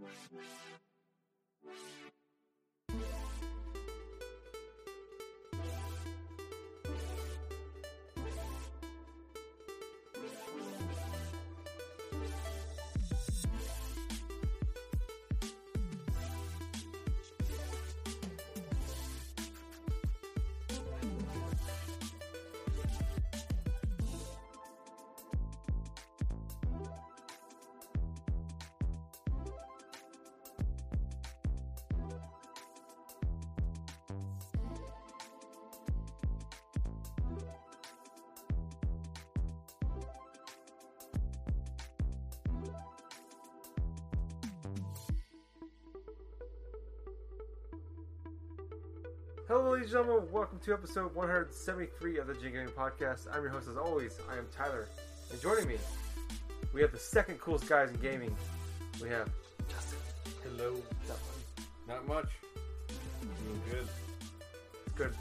we Hello, ladies and gentlemen. Welcome to episode 173 of the Jing Gaming Podcast. I'm your host, as always. I am Tyler, and joining me, we have the second coolest guys in gaming. We have Justin. Hello. Not much. Doing good. Good.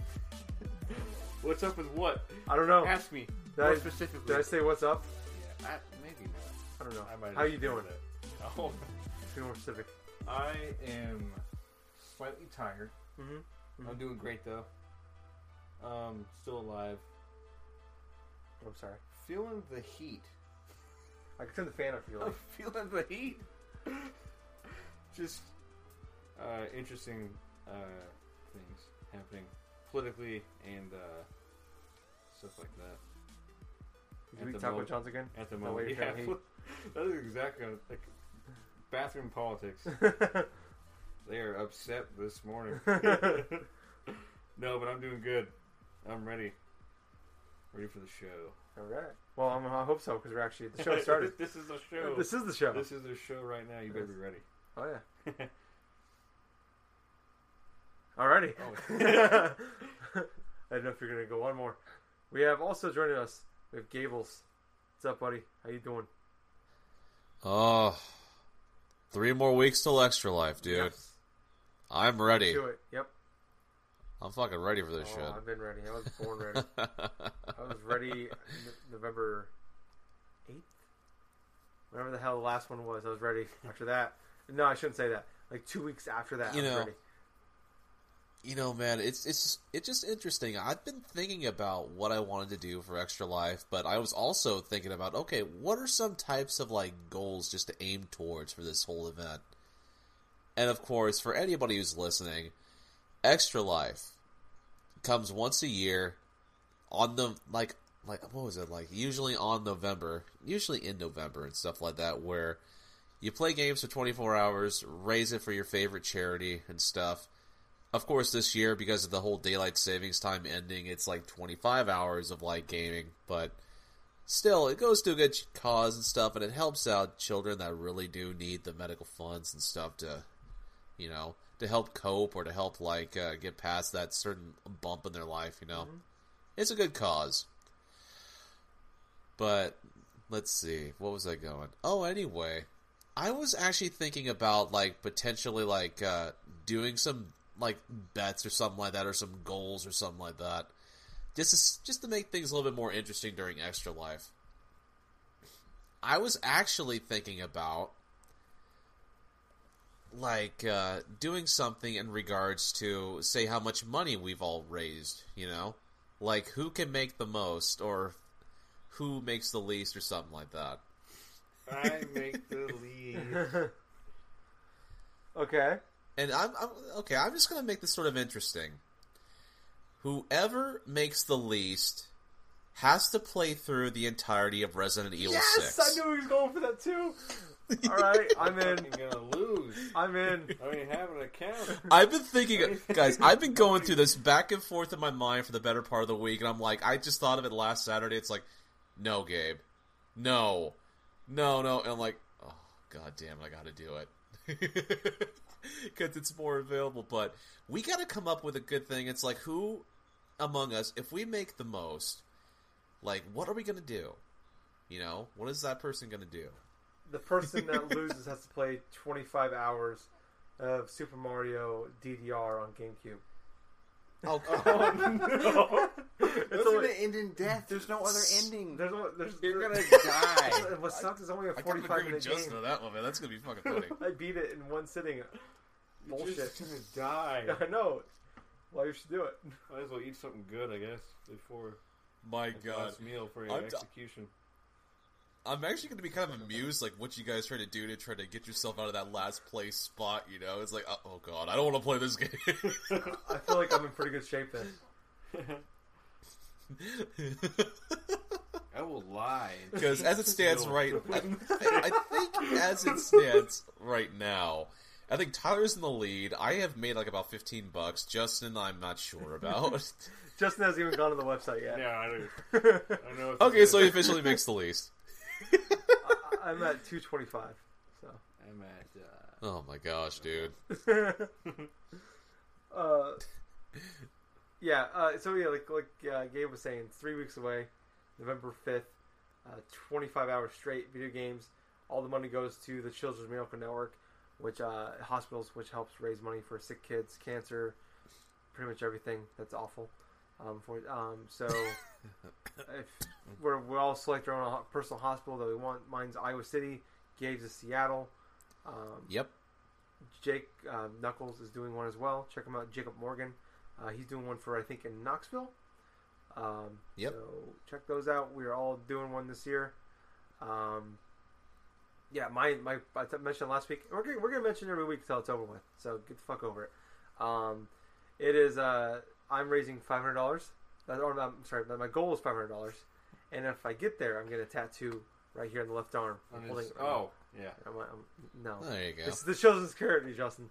What's up with what? I don't know. Ask me Did more I- specifically. Did I say what's up? Yeah, I, maybe not. I don't know. I might How you doing? that. Oh, Be more specific. I am slightly tired. Mm-hmm. I'm doing great though. Um, still alive. I'm sorry. Feeling the heat. I can turn the fan if I'm feeling the heat. Just uh, interesting uh, things happening politically and uh, stuff like that. Did At we the talk about moment- John's again? At the That way moment, you're yeah, feeling that is exactly like bathroom politics. They are upset this morning. No, but I'm doing good. I'm ready. Ready for the show. All right. Well, I'm, I hope so because we're actually the show started. this is the show. this is the show. This is the show right now. You better be ready. Oh yeah. Alrighty. Oh. I don't know if you're gonna go one more. We have also joining us. We have Gables. What's up, buddy? How you doing? Oh, three more weeks till extra life, dude. Yes. I'm ready. Do it. Yep. I'm fucking ready for this Oh, I've been ready. I was born ready. I was ready November eighth. Whatever the hell the last one was, I was ready. After that, no, I shouldn't say that. Like two weeks after that, You I was know, ready. you know, man, it's it's just, it's just interesting. I've been thinking about what I wanted to do for extra life, but I was also thinking about okay, what are some types of like goals just to aim towards for this whole event? And of course, for anybody who's listening, extra life comes once a year on the like like what was it like usually on November, usually in November and stuff like that where you play games for 24 hours, raise it for your favorite charity and stuff. Of course, this year because of the whole daylight savings time ending, it's like 25 hours of like gaming, but still it goes to a good cause and stuff and it helps out children that really do need the medical funds and stuff to you know, to help cope or to help like uh, get past that certain bump in their life, you know. It's a good cause. But let's see, what was I going? Oh, anyway, I was actually thinking about like potentially like uh, doing some like bets or something like that, or some goals or something like that, just to, just to make things a little bit more interesting during extra life. I was actually thinking about like uh, doing something in regards to say how much money we've all raised you know? Like who can make the most or who makes the least or something like that. I make the least. Okay. and I'm, I'm okay i'm just gonna make this sort of interesting. Whoever makes the least has to play through the entirety of resident evil Yes, 6 I knew he was going for that too. All right, I'm in. You're gonna lose. I'm in. I don't even have an account. I've been thinking, guys. I've been going through this back and forth in my mind for the better part of the week, and I'm like, I just thought of it last Saturday. It's like, no, Gabe, no, no, no, and I'm like, oh god damn it, I got to do it because it's more available. But we got to come up with a good thing. It's like, who among us, if we make the most, like, what are we gonna do? You know, what is that person gonna do? The person that loses has to play 25 hours of Super Mario DDR on GameCube. Oh, Oh no! It's It's only- gonna end in death. There's no other ending. There's, no- there's, You're gonna there's- die. What sucks is only a 45 agree with minute Justin game. on that one, man. That's gonna be fucking funny. I beat it in one sitting. You're Bullshit. just gonna die. I know. Well, you should do it. Might as well eat something good, I guess, before My the God, last meal for your I'm d- execution. I'm actually going to be kind of amused, like what you guys try to do to try to get yourself out of that last place spot. You know, it's like, oh, oh God, I don't want to play this game. I feel like I'm in pretty good shape then. I will lie. Because as it stands right, I, I think as it stands right now, I think Tyler's in the lead. I have made like about fifteen bucks. Justin, I'm not sure about. Justin hasn't even gone to the website yet. Yeah, I, do. I know. It's okay, so he officially makes the least. I- I'm at 225. So. I'm at. Uh, Oh my gosh, dude. uh, yeah. Uh, so yeah, like like uh, Gabe was saying, three weeks away, November fifth. Uh, 25 hours straight video games. All the money goes to the Children's Miracle Network, which uh, hospitals, which helps raise money for sick kids, cancer, pretty much everything that's awful. Um, for um, so if we're we all select our own personal hospital that we want. Mine's Iowa City. Gabe's is Seattle. Um, Yep. Jake uh, Knuckles is doing one as well. Check him out, Jacob Morgan. Uh, he's doing one for I think in Knoxville. Um, Yep. So check those out. We are all doing one this year. Um, yeah, my my I mentioned last week. We're gonna, we're gonna mention every week until it's over with. So get the fuck over it. Um, it is. Uh, I'm raising five hundred dollars. Or I'm sorry, my goal is five hundred dollars. And if I get there, I'm gonna tattoo right here on the left arm. on his, Holding- oh, yeah. I'm, I'm, no. There you go. This, this shows his character, Justin.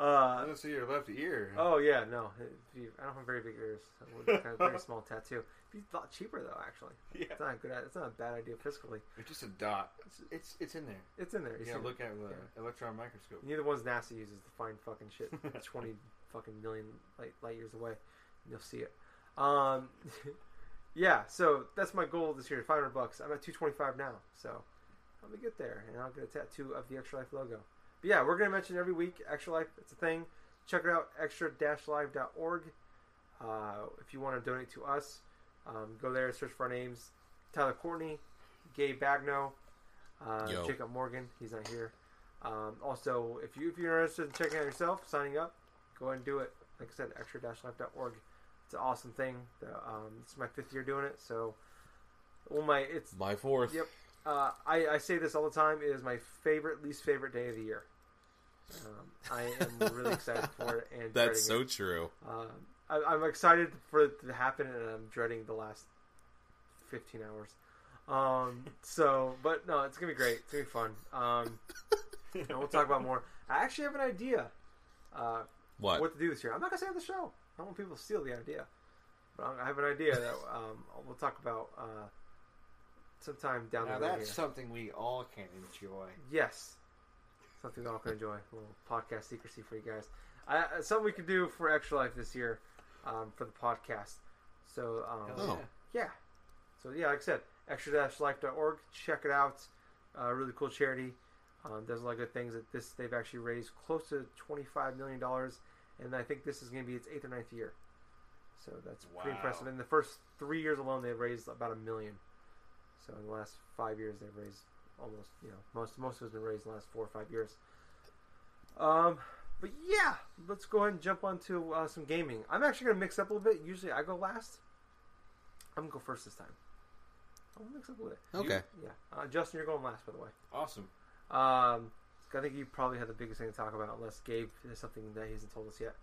I Uh, don't see your left ear. oh yeah, no, If you- I don't have very big ears. I would kind of very small tattoo. It'd be a lot cheaper though. Actually, yeah. it's not a good. It's not a bad idea fiscally. It's just a dot. It's it's, it's in there. It's in there. You see gotta look at the Yeah. electron microscope. Neither one's NASA uses to find fucking shit. Twenty fucking million light, light years away, and you'll see it. Um, yeah. So that's my goal this year. Five hundred bucks. I'm at two twenty five now. So let me get there, and I'll get a tattoo of the Extra Life logo. But yeah, we're gonna mention every week Extra Life. It's a thing. Check it out. Extra-life.org. Uh, if you want to donate to us, um, go there. Search for our names: Tyler Courtney, Gabe Bagno, uh, Jacob Morgan. He's not here. Um, also, if you if you're interested in checking out yourself, signing up, go ahead and do it. Like I said, extra-life.org. It's an awesome thing. The, um, it's my fifth year doing it, so well, my it's My fourth. Yep. uh, I, I say this all the time. It is my favorite, least favorite day of the year. Um, I am really excited for it and That's so dreading true. it. Um, I, I'm excited for it to happen, and I'm dreading the last 15 hours. Um, so, but no, it's gonna be great. It's gonna be fun. Um, and we'll talk about more. I actually have an idea. Uh, What? what to do this year. I'm not gonna say it on the show. I don't want people to steal the idea. But I have an idea that um, we'll talk about uh, sometime down Now the road. Now, that's here. something we all can enjoy. Yes, something we all can enjoy. A little podcast secrecy for you guys. I, uh, something we can do for Extra Life this year um, for the podcast. So um, Oh. yeah. So yeah, like I said, extra-life.org. Check it out. Uh, really cool charity. Um, does a lot of good things. That this they've actually raised close to twenty-five million dollars, and I think this is going to be its eighth or ninth year. So that's pretty impressive. In the first three years alone, they've raised about a million. So in the last five years, they've raised almost you know most most of it's been raised in the last four or five years. Um, but yeah, let's go ahead and jump onto uh, some gaming. I'm actually gonna mix up a little bit. Usually I go last. I'm gonna go first this time. I'm gonna mix up a little bit. Okay. Yeah, uh, Justin, you're going last, by the way. Awesome. Um, I think you probably had the biggest thing to talk about, unless Gabe has something that he hasn't told us yet.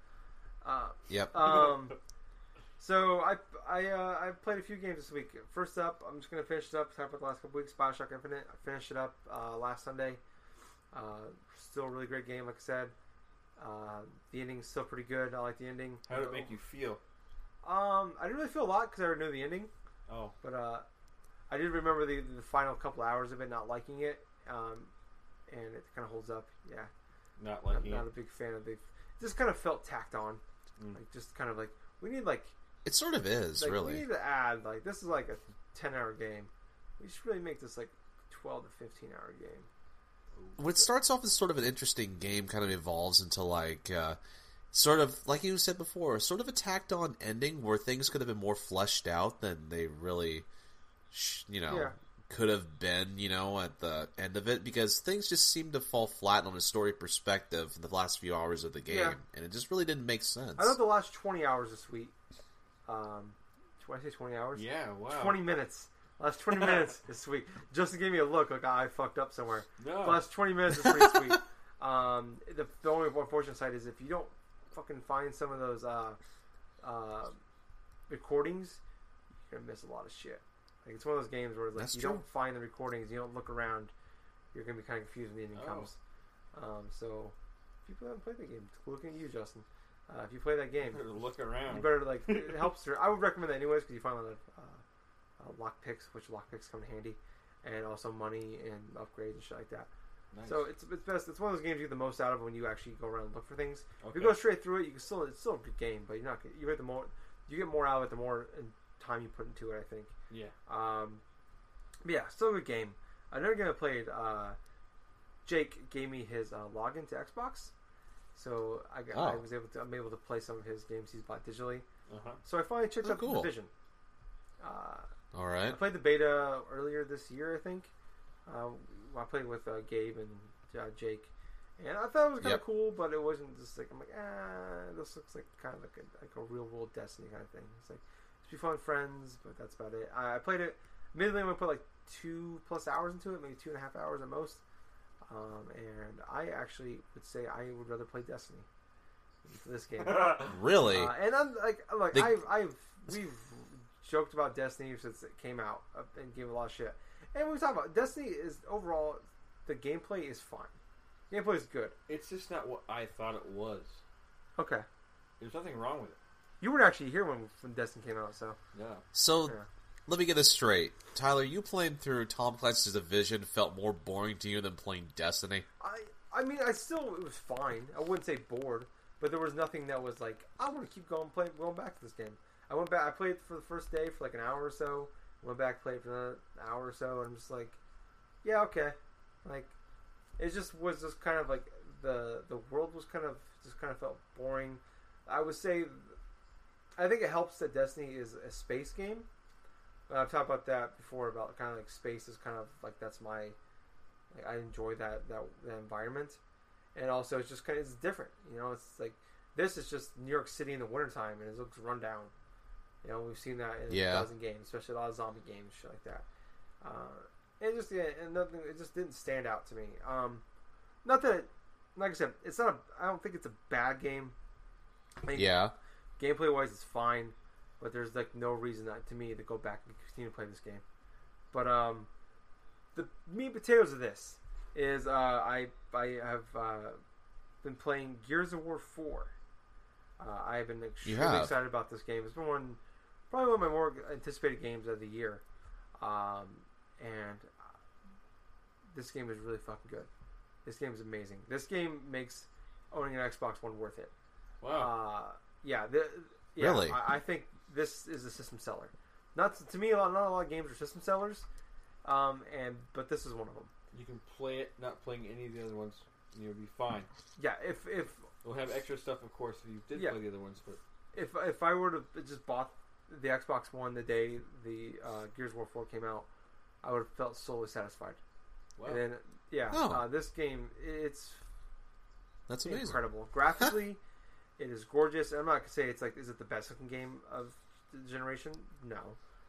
Uh, Yep. um, so I I uh, I played a few games this week. First up, I'm just gonna finish it up. Talk about the last couple weeks. Bioshock Infinite. I finished it up uh, last Sunday. Uh, still a really great game, like I said. Uh, the ending's still pretty good. I like the ending. How did it make you feel? Um, I didn't really feel a lot because I already knew the ending, Oh, but uh, I did remember the the final couple hours of it, not liking it. Um, and it kind of holds up. Yeah, not like I'm not a big fan of the. It just kind of felt tacked on, Mm. like just kind of like we need like It sort of is, like, we need to add like this is like a ten hour game. We should really make this like twelve to fifteen hour game. When it starts off as sort of an interesting game, kind of evolves into like uh, sort of like you said before, sort of a tacked on ending where things could have been more fleshed out than they really, sh- you know, Yeah. Could have been. You know, at the end of it, because things just seemed to fall flat on a story perspective in the last few hours of the game, Yeah. and it just really didn't make sense. I thought the last 20 hours is sweet. Um, when I say 20 hours? Yeah, wow. 20 minutes. Last 20 minutes is sweet. Justin gave me a look like I fucked up somewhere. No. Last 20 minutes is pretty sweet. Um, the, the only unfortunate side is if you don't fucking find some of those uh, uh, recordings, you're gonna miss a lot of shit. Like it's one of those games where like That's you true. don't find the recordings, you don't look around, you're gonna be kind of confused when the ending Oh. comes. Um, so if people haven't played the game, looking at you, Justin. Uh, if you play that game, Better look you around. better like it helps. Her. I would recommend that anyways because you find a lot of uh, uh, lock picks, which lock picks come in handy, and also money and upgrades and shit like that. Nice. So it's it's best. It's one of those games you get the most out of when you actually go around and look for things. If you go straight through it, you can still it's still a good game, but you're not you get the more you get more out of it the more in time you put into it. I think. yeah. Um, but yeah, still a good game. Another game I played. Uh, Jake gave me his uh, login to Xbox, so I, got, I Oh. was able to I'm able to play some of his games he's bought digitally. Uh huh. So I finally checked Oh, out cool. the Division. Uh, All I played the beta earlier this year, I think. Uh, I played with uh, Gabe and uh, Jake, and I thought it was kind of Yep. cool, but it wasn't just like I'm like, ah, this looks like kind of like a, like a real world Destiny kind of thing. It's like it's be fun friends, but that's about it. I, I played it. Admittedly, I'm gonna put like two plus hours into it, maybe two and a half hours at most. Um, and I actually would say I would rather play Destiny than this game. Really? Uh, and I'm like, I'm like They- I've, I've, we've joked about Destiny since it came out uh, and gave a lot of shit. And we talk about Destiny is overall, the gameplay is fine. Gameplay is good. it's just not what I thought it was. Okay, There's nothing wrong with it. You weren't actually here when when Destiny came out, so yeah. so yeah. let me get this straight, Tyler. You playing through Tom Clancy's Division felt more boring to you than playing Destiny? I, I mean, I still it was fine. I wouldn't say bored, but there was nothing that was like I want to keep going, playing, going back to this game. I went back. I played for the first day for like an hour or so. Went back, played for an hour or so, and I'm just like, yeah, okay. Like, it just was just kind of like the the world was kind of just kind of felt boring. I would say, I think it helps that Destiny is a space game. Uh, I've talked about that before about kind of like space is kind of like that's my like I enjoy that that, that environment, and also it's just kind of it's different. You know, it's like this is just New York City in the wintertime, and it looks run down. You know, we've seen that in Yeah. a dozen games, especially a lot of zombie games, shit like that. Uh, and just yeah, and nothing. It just didn't stand out to me. Um, not that, like I said, it's not. A, I don't think it's a bad game. I think Yeah. Gameplay wise, it's fine, but there's like no reason that, to me to go back and continue to play this game. But um, the meat and potatoes of this is uh, I I have uh, been playing Gears of War four. Uh, I've been extremely have. excited about this game. It's been one, probably one of my more anticipated games of the year, um, and uh, this game is really fucking good. This game is amazing. This game makes owning an Xbox One worth it. Wow. Uh, yeah, the, yeah. Really? I, I think this is a system seller. Not to, to me, a lot, not a lot of games are system sellers, um, and but this is one of them. you can play it, not playing any of the other ones, and you'll be fine. Yeah, if if We'll have extra stuff, of course, if you did Yeah. play the other ones, but if if I were to just bought the Xbox One the day the uh, Gears of War Four came out, I would have felt solely satisfied. wow. And then yeah, Oh. uh, this game it's That's amazing. incredible graphically. it is gorgeous. I'm not gonna say it's like is it the best looking game of the generation? No,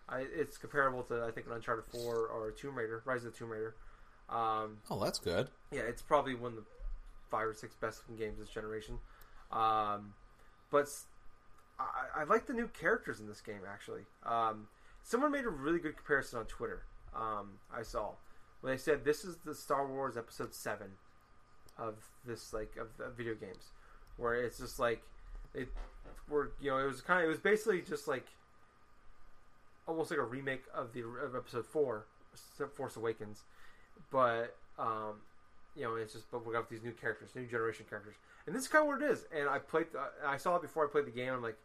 I, it's comparable to I think an Uncharted Four or Tomb Raider, Rise of the Tomb Raider. Um, Oh, that's good. yeah, it's probably one of the five or six best looking games this generation. Um, but I like the new characters in this game. Actually, um, someone made a really good comparison on Twitter. Um, I saw where they said this is the Star Wars Episode Seven of this like of, of video games, where it's just like it were you know it was kind of it was basically just like almost like a remake of the of Episode Four, Force Awakens, but um, you know, it's just but we got these new characters, new generation characters, and this is kind of what it is. And I played, the, I saw it before I played the game. I'm like,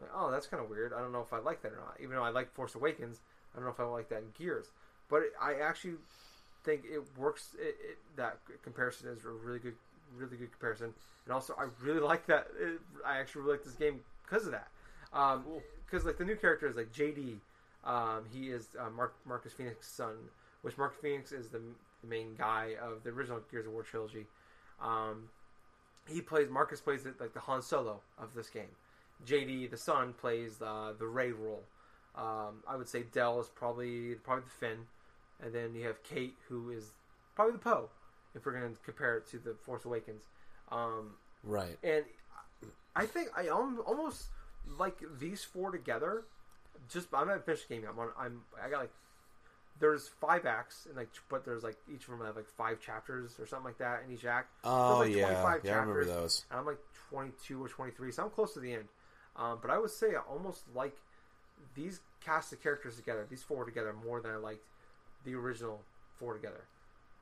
like, oh, that's kind of weird. I don't know if I like that or not. Even though I like Force Awakens, I don't know if I like that in Gears. But it, I actually think it works. It, it, that comparison is a really good, really good comparison. And also, I really like that. It, I actually really like this game because of that. Um, Cool. Because like the new character is like JD. Um, he is uh, Mark, Marcus Phoenix's son, which Marcus Phoenix is the, the main guy of the original Gears of War trilogy. Um, he plays Marcus plays it like the Han Solo of this game. JD the son plays uh, the Rey role. Um, I would say Del is probably probably the Finn, and then you have Kait who is probably the Poe, if we're going to compare it to the Force Awakens. Um, Right. and I think I almost like these four together. Just I'm not finished game. I'm on. I'm. I got like. There's five acts, and like, but there's like each of them have like five chapters or something like that in each act. Oh like yeah, 25 yeah, I remember those. And I'm like 22 or 23, so I'm close to the end. Um, but I would say I almost like these cast of characters together, these four together, more than I liked the original four together.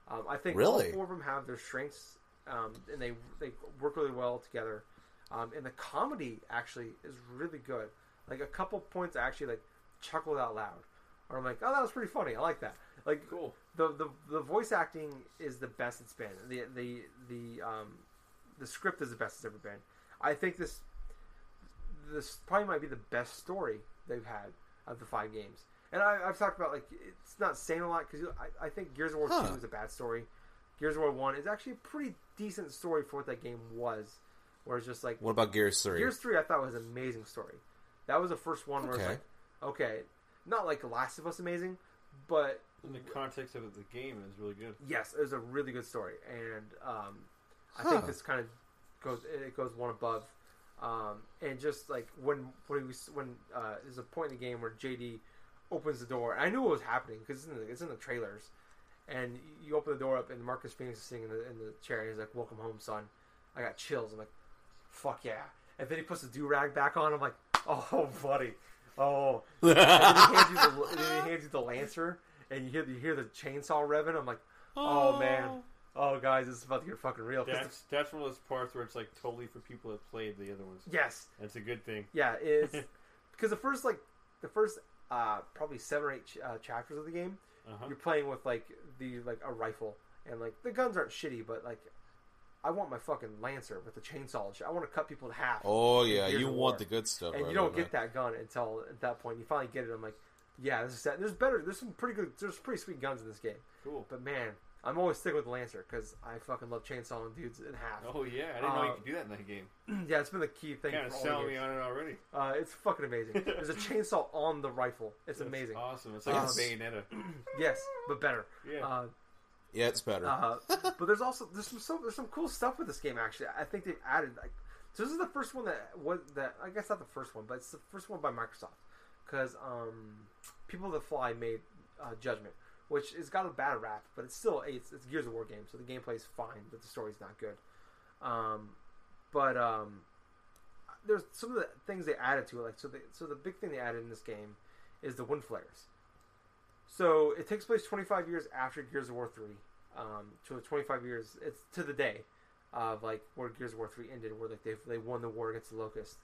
Um, I think Really? all four of them have their strengths, um, and they they work really well together. Um, and the comedy actually is really good. Like a couple points, I actually like chuckled out loud, or I'm like, oh, that was pretty funny. I like that. Like Cool. the, the the voice acting is the best it's been. The the the um the script is the best it's ever been. I think this this probably might be the best story they've had of the five games. And I, I've talked about like it's not saying a lot because I, I think Gears of War Huh. Two is a bad story. Gears of War One is actually a pretty decent story for what that game was. Where it's just like What about Gears Three? Gears Three, I thought was an amazing story. That was the first one where it's Okay. like, okay, not like Last of Us amazing, but In the context of it, the game is really good. yes, it was a really good story, and um, I Huh. think this kind of goes it goes one above, um, and just like when when we when uh, there's a point in the game where JD opens the door, and I knew what was happening because it's, in the- it's in the trailers, and you open the door up, and Marcus Phoenix is sitting in the in the chair, and he's like, "Welcome home, son." I got chills. I'm like, "Fuck yeah!" And then he puts the do rag back on. I'm like, "Oh, buddy, oh." and then he hands you the, and then he hands you the lancer, and you hear you hear the chainsaw revving. I'm like, oh, "Oh man." Oh, guys, this is about to get fucking real. 'Cause That's that's one of those parts where it's like totally for people that played the other ones. yes, That's a good thing. yeah, it's because the first like the first uh, probably seven or eight ch- uh, chapters of the game, Uh-huh. you're playing with like the like a rifle, and like the guns aren't shitty, but like I want my fucking lancer with the chainsaw. and shit. I want to cut people in half. Oh yeah, you want War. the good stuff, and right you don't on get that gun until at that point. You finally get it. I'm like, yeah, this is that. There's better. There's some pretty good. There's pretty sweet guns in this game. Cool. But man, I'm always sticking with the lancer because I fucking love chainsawing dudes in half. Oh yeah, I didn't know you Uh, could do that in that game. yeah, it's been the key thing. Kind of for all the selling me on it already. Uh, it's fucking amazing. There's a chainsaw on the rifle. It's That's amazing. Awesome. It's like Yes. a Bayonetta. Yes, but better. Yeah. Uh, Yeah, it's better. uh, but there's also there's some so, there's some cool stuff with this game. Actually, I think they've added like so. This is the first one that was that I guess not the first one, but it's the first one by Microsoft because um, People That Fly made uh, Judgment, which has got a bad rap, but it's still it's, it's Gears of War game, so the gameplay is fine, but the story's not good. Um, but um, there's some of the things they added to it, like so. The, so the big thing they added in this game is the wind flares. So it takes place 25 years after Gears of War 3. Um, so 25 years, it's to the day of like where Gears of War 3 ended, where like they they won the war against the Locust,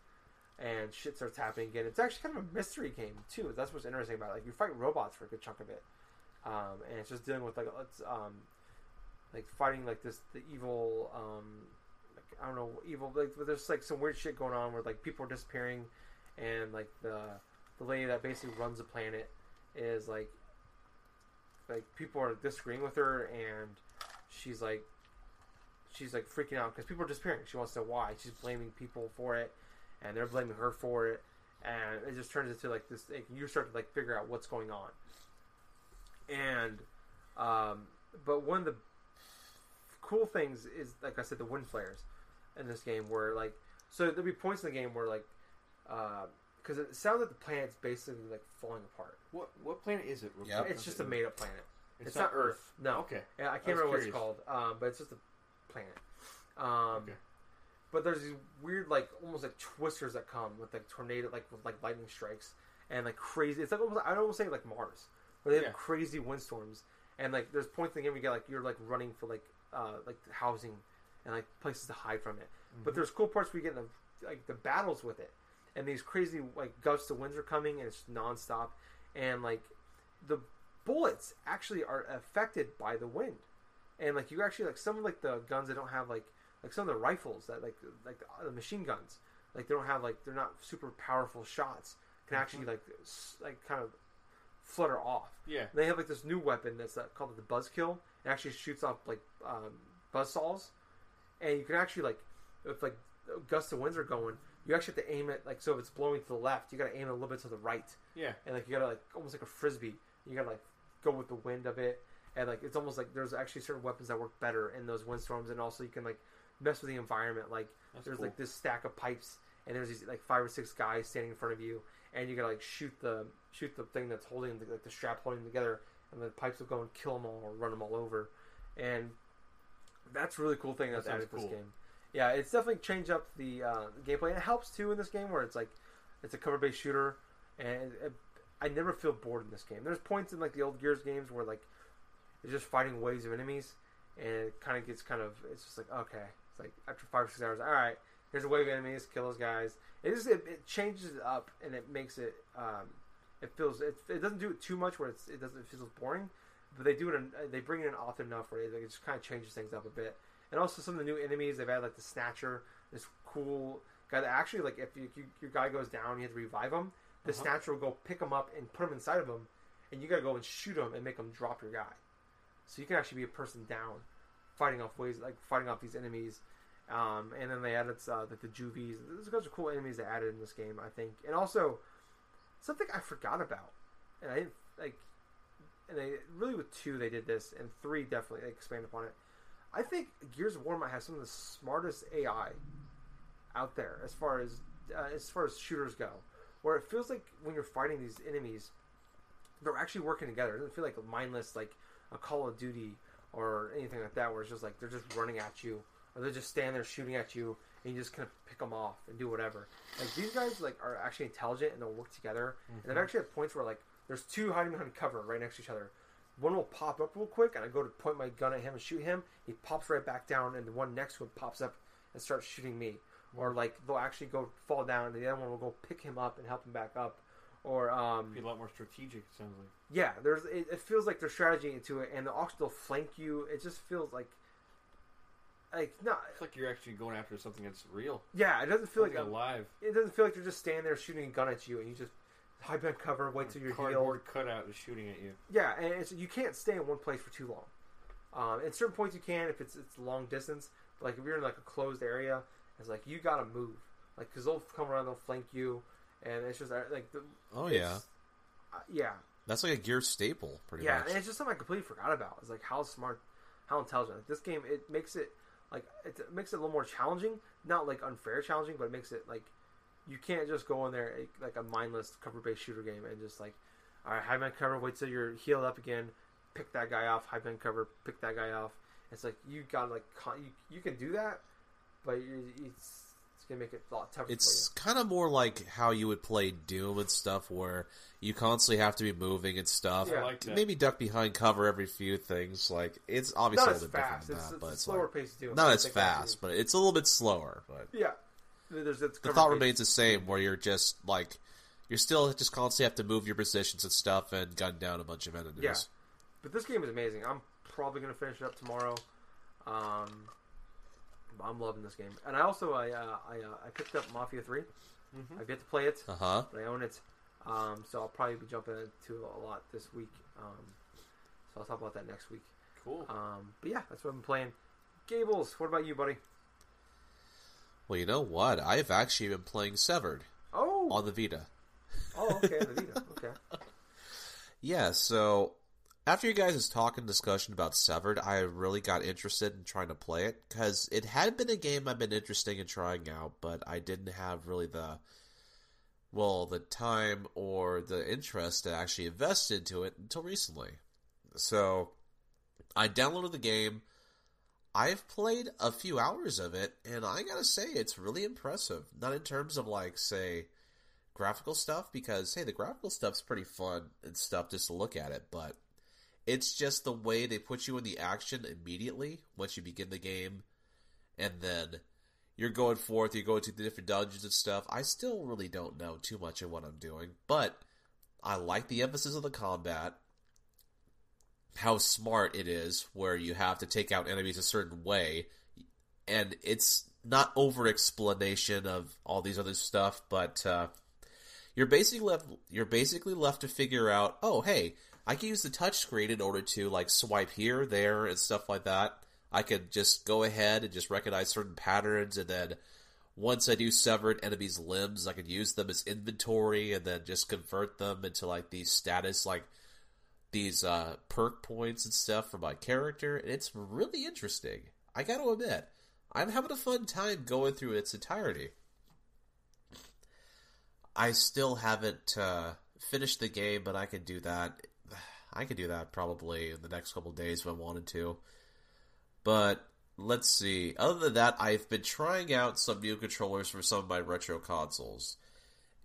and shit starts happening again. It's actually kind of a mystery game too. That's what's interesting about it. Like you fight robots for a good chunk of it, um, and it's just dealing with like it's um, like fighting like this the evil um, like, I don't know evil like there's like some weird shit going on where like people are disappearing, and like the the lady that basically runs the planet is like like people are disagreeing with her and she's like she's like freaking out because people are disappearing. She wants to know why. She's blaming people for it and they're blaming her for it. And it just turns into like this like, you start to like figure out what's going on and um but one of the cool things is like i said the wind flares in this game where like so there'll be points in the game where like because it sounds like the planet's basically like falling apart What what planet is it? real Yep. it's just a made up planet It's, it's not Earth. No. Okay. Yeah, I I can't was remember what it's called, um, but it's just a planet. Um, Okay. But there's these weird, like almost like twisters that come with like tornado, like with like lightning strikes and like crazy. It's like almost I don't almost say like Mars, where they have Yeah. crazy windstorms and like there's points in the game where you get like you're like running for like uh, like housing and like places to hide from it. Mm-hmm. But there's cool parts where you get in the like the battles with it, and these crazy like gusts of winds are coming and it's nonstop, and like the bullets actually are affected by the wind, and like you actually like some of like the guns that don't have like like some of the rifles that like like the, the machine guns, like they don't have like they're not super powerful shots. Can actually like s- like kind of flutter off. Yeah. They have like this new weapon that's uh, called the Buzzkill. It actually shoots off like um, buzz saws, and you can actually like if like gusts of winds are going, you actually have to aim it like so if it's blowing to the left, you got to aim it a little bit to the right, Yeah. and like you got to like almost like a frisbee. You got to like go with the wind of it, and like it's almost like there's actually certain weapons that work better in those windstorms, and also you can like mess with the environment. Like That's there's cool. like this stack of pipes, and there's these like five or six guys standing in front of you, and you gotta like shoot the shoot the thing that's holding the, like the strap holding them together, and the pipes will go and kill them all or run them all over, and that's a really cool thing that's That added to this game. Yeah, it's definitely changed up the, uh, gameplay. And it helps too in this game where it's like it's a cover-based shooter, and it, I never feel bored in this game. There's points in like the old Gears games where like you're just fighting waves of enemies, and it kind of gets kind of it's just like okay, it's like after five or six hours, all right, here's a wave of enemies, kill those guys. It just it, it changes it up and it makes it um, it feels it, it doesn't do it too much where it's, it doesn't it feels boring, but they do it in, they bring it in often enough where it, like, it just kind of changes things up a bit. And also some of the new enemies they've had like the Snatcher, this cool guy that actually like if you, you, your guy goes down, you have to revive him. The Uh-huh. Snatcher will go pick him up and put him inside of him, and you gotta go and shoot him and make him drop your guy. So you can actually be a person down, fighting off ways like fighting off these enemies. Um, and then they added uh, like the juvies. Those guys are cool enemies they added in this game, I think. And also something I forgot about, and I didn't like. And they really with two they did this, and three definitely they expand upon it. I think Gears of War might have some of the smartest AI out there as far as uh, as far as shooters go, where it feels like when you're fighting these enemies, they're actually working together. It doesn't feel like mindless like a Call of Duty or anything like that, where it's just like they're just running at you, or they're just stand there shooting at you, and you just kind of pick them off and do whatever. Like these guys like are actually intelligent and they'll work together. And they've actually had points where like there's two hiding behind cover right next to each other. One will pop up real quick, and I go to point my gun at him and shoot him. He pops right back down, and the one next to him pops up and starts shooting me. Or like they'll actually go fall down, and the other one will go pick him up and help him back up. Or um, Be a lot more strategic. It sounds like. yeah, there's it, it feels like there's strategy into it, and the also they'll flank you. It just feels like like no, It's like you're actually going after something that's real. yeah, it doesn't feel like Something a, alive. it doesn't feel like you're just standing there shooting a gun at you, and you just hide behind cover, wait till you're healed. Cardboard cutout is shooting at you. Yeah, and it's, you can't stay in one place for too long. Um, at certain points you can if it's it's long distance. But like if you're in like a closed area, it's like you gotta move, like because they'll come around, they'll flank you, and it's just uh, like the, Oh yeah, uh, yeah, that's like a gear staple, pretty yeah, much. and it's just something I completely forgot about. It's like how smart, how intelligent. Like, this game it makes it like it makes it a little more challenging, not like unfair challenging, but it makes it like you can't just go in there eh, like a mindless cover based shooter game and just like all right, high man cover, wait till you're healed up again, pick that guy off, high man cover, pick that guy off. It's like you got like you, you can do that, but it's it's gonna make it a lot tougher It's kind of more like how you would play Doom and stuff, where you constantly have to be moving and stuff. Yeah. Like that. Maybe duck behind cover every few things. Like it's obviously Not a little bit fast. different than It's, that, it's but it's slower like pace to do. it. not as fast, but it's a little bit slower. But. Yeah, there's it's the thought pace. remains the same, where you're just like you're still just constantly have to move your positions and stuff and gun down a bunch of enemies. Yeah. But this game is amazing. I'm probably gonna finish it up tomorrow. Um, but I'm loving this game, and I also I uh, I, uh, I picked up Mafia 3 Mhm. I've yet to play it, Uh huh. but I own it. Um, so I'll probably be jumping into a lot this week. Um, so I'll talk about that next week. Cool. Um, but yeah, that's what I've been playing. Gables, what about you, buddy? Well, you know what? I've actually been playing Severed Oh, on the Vita. oh, okay, the Vita. Okay, Yeah, so after you guys' talk and discussion about Severed, I really got interested in trying to play it because it had been a game I've been interested in trying out, but I didn't have really the well the time or the interest to actually invest into it until recently. So I downloaded the game. I've played a few hours of it, and I gotta say it's really impressive. Not in terms of like say graphical stuff because hey the graphical stuff's pretty fun and stuff just to look at it but it's just the way they put you in the action immediately once you begin the game and then you're going forth you're going to the different dungeons and stuff i still really don't know too much of what i'm doing but i like the emphasis of the combat how smart it is where you have to take out enemies a certain way and it's not over explanation of all these other stuff, but uh, you're basically left you're basically left to figure out. Oh, hey, I can use the touch screen in order to like swipe here, there, and stuff like that. I could just go ahead and just recognize certain patterns, and then once I do sever an enemy's limbs, I could use them as inventory, and then just convert them into like these status like these uh, perk points and stuff for my character. And it's really interesting. I got to admit, I'm having a fun time going through its entirety. I still haven't uh, finished the game, but I could do that. I could do that probably in the next couple days if I wanted to. But let's see. Other than that, I've been trying out some new controllers for some of my retro consoles.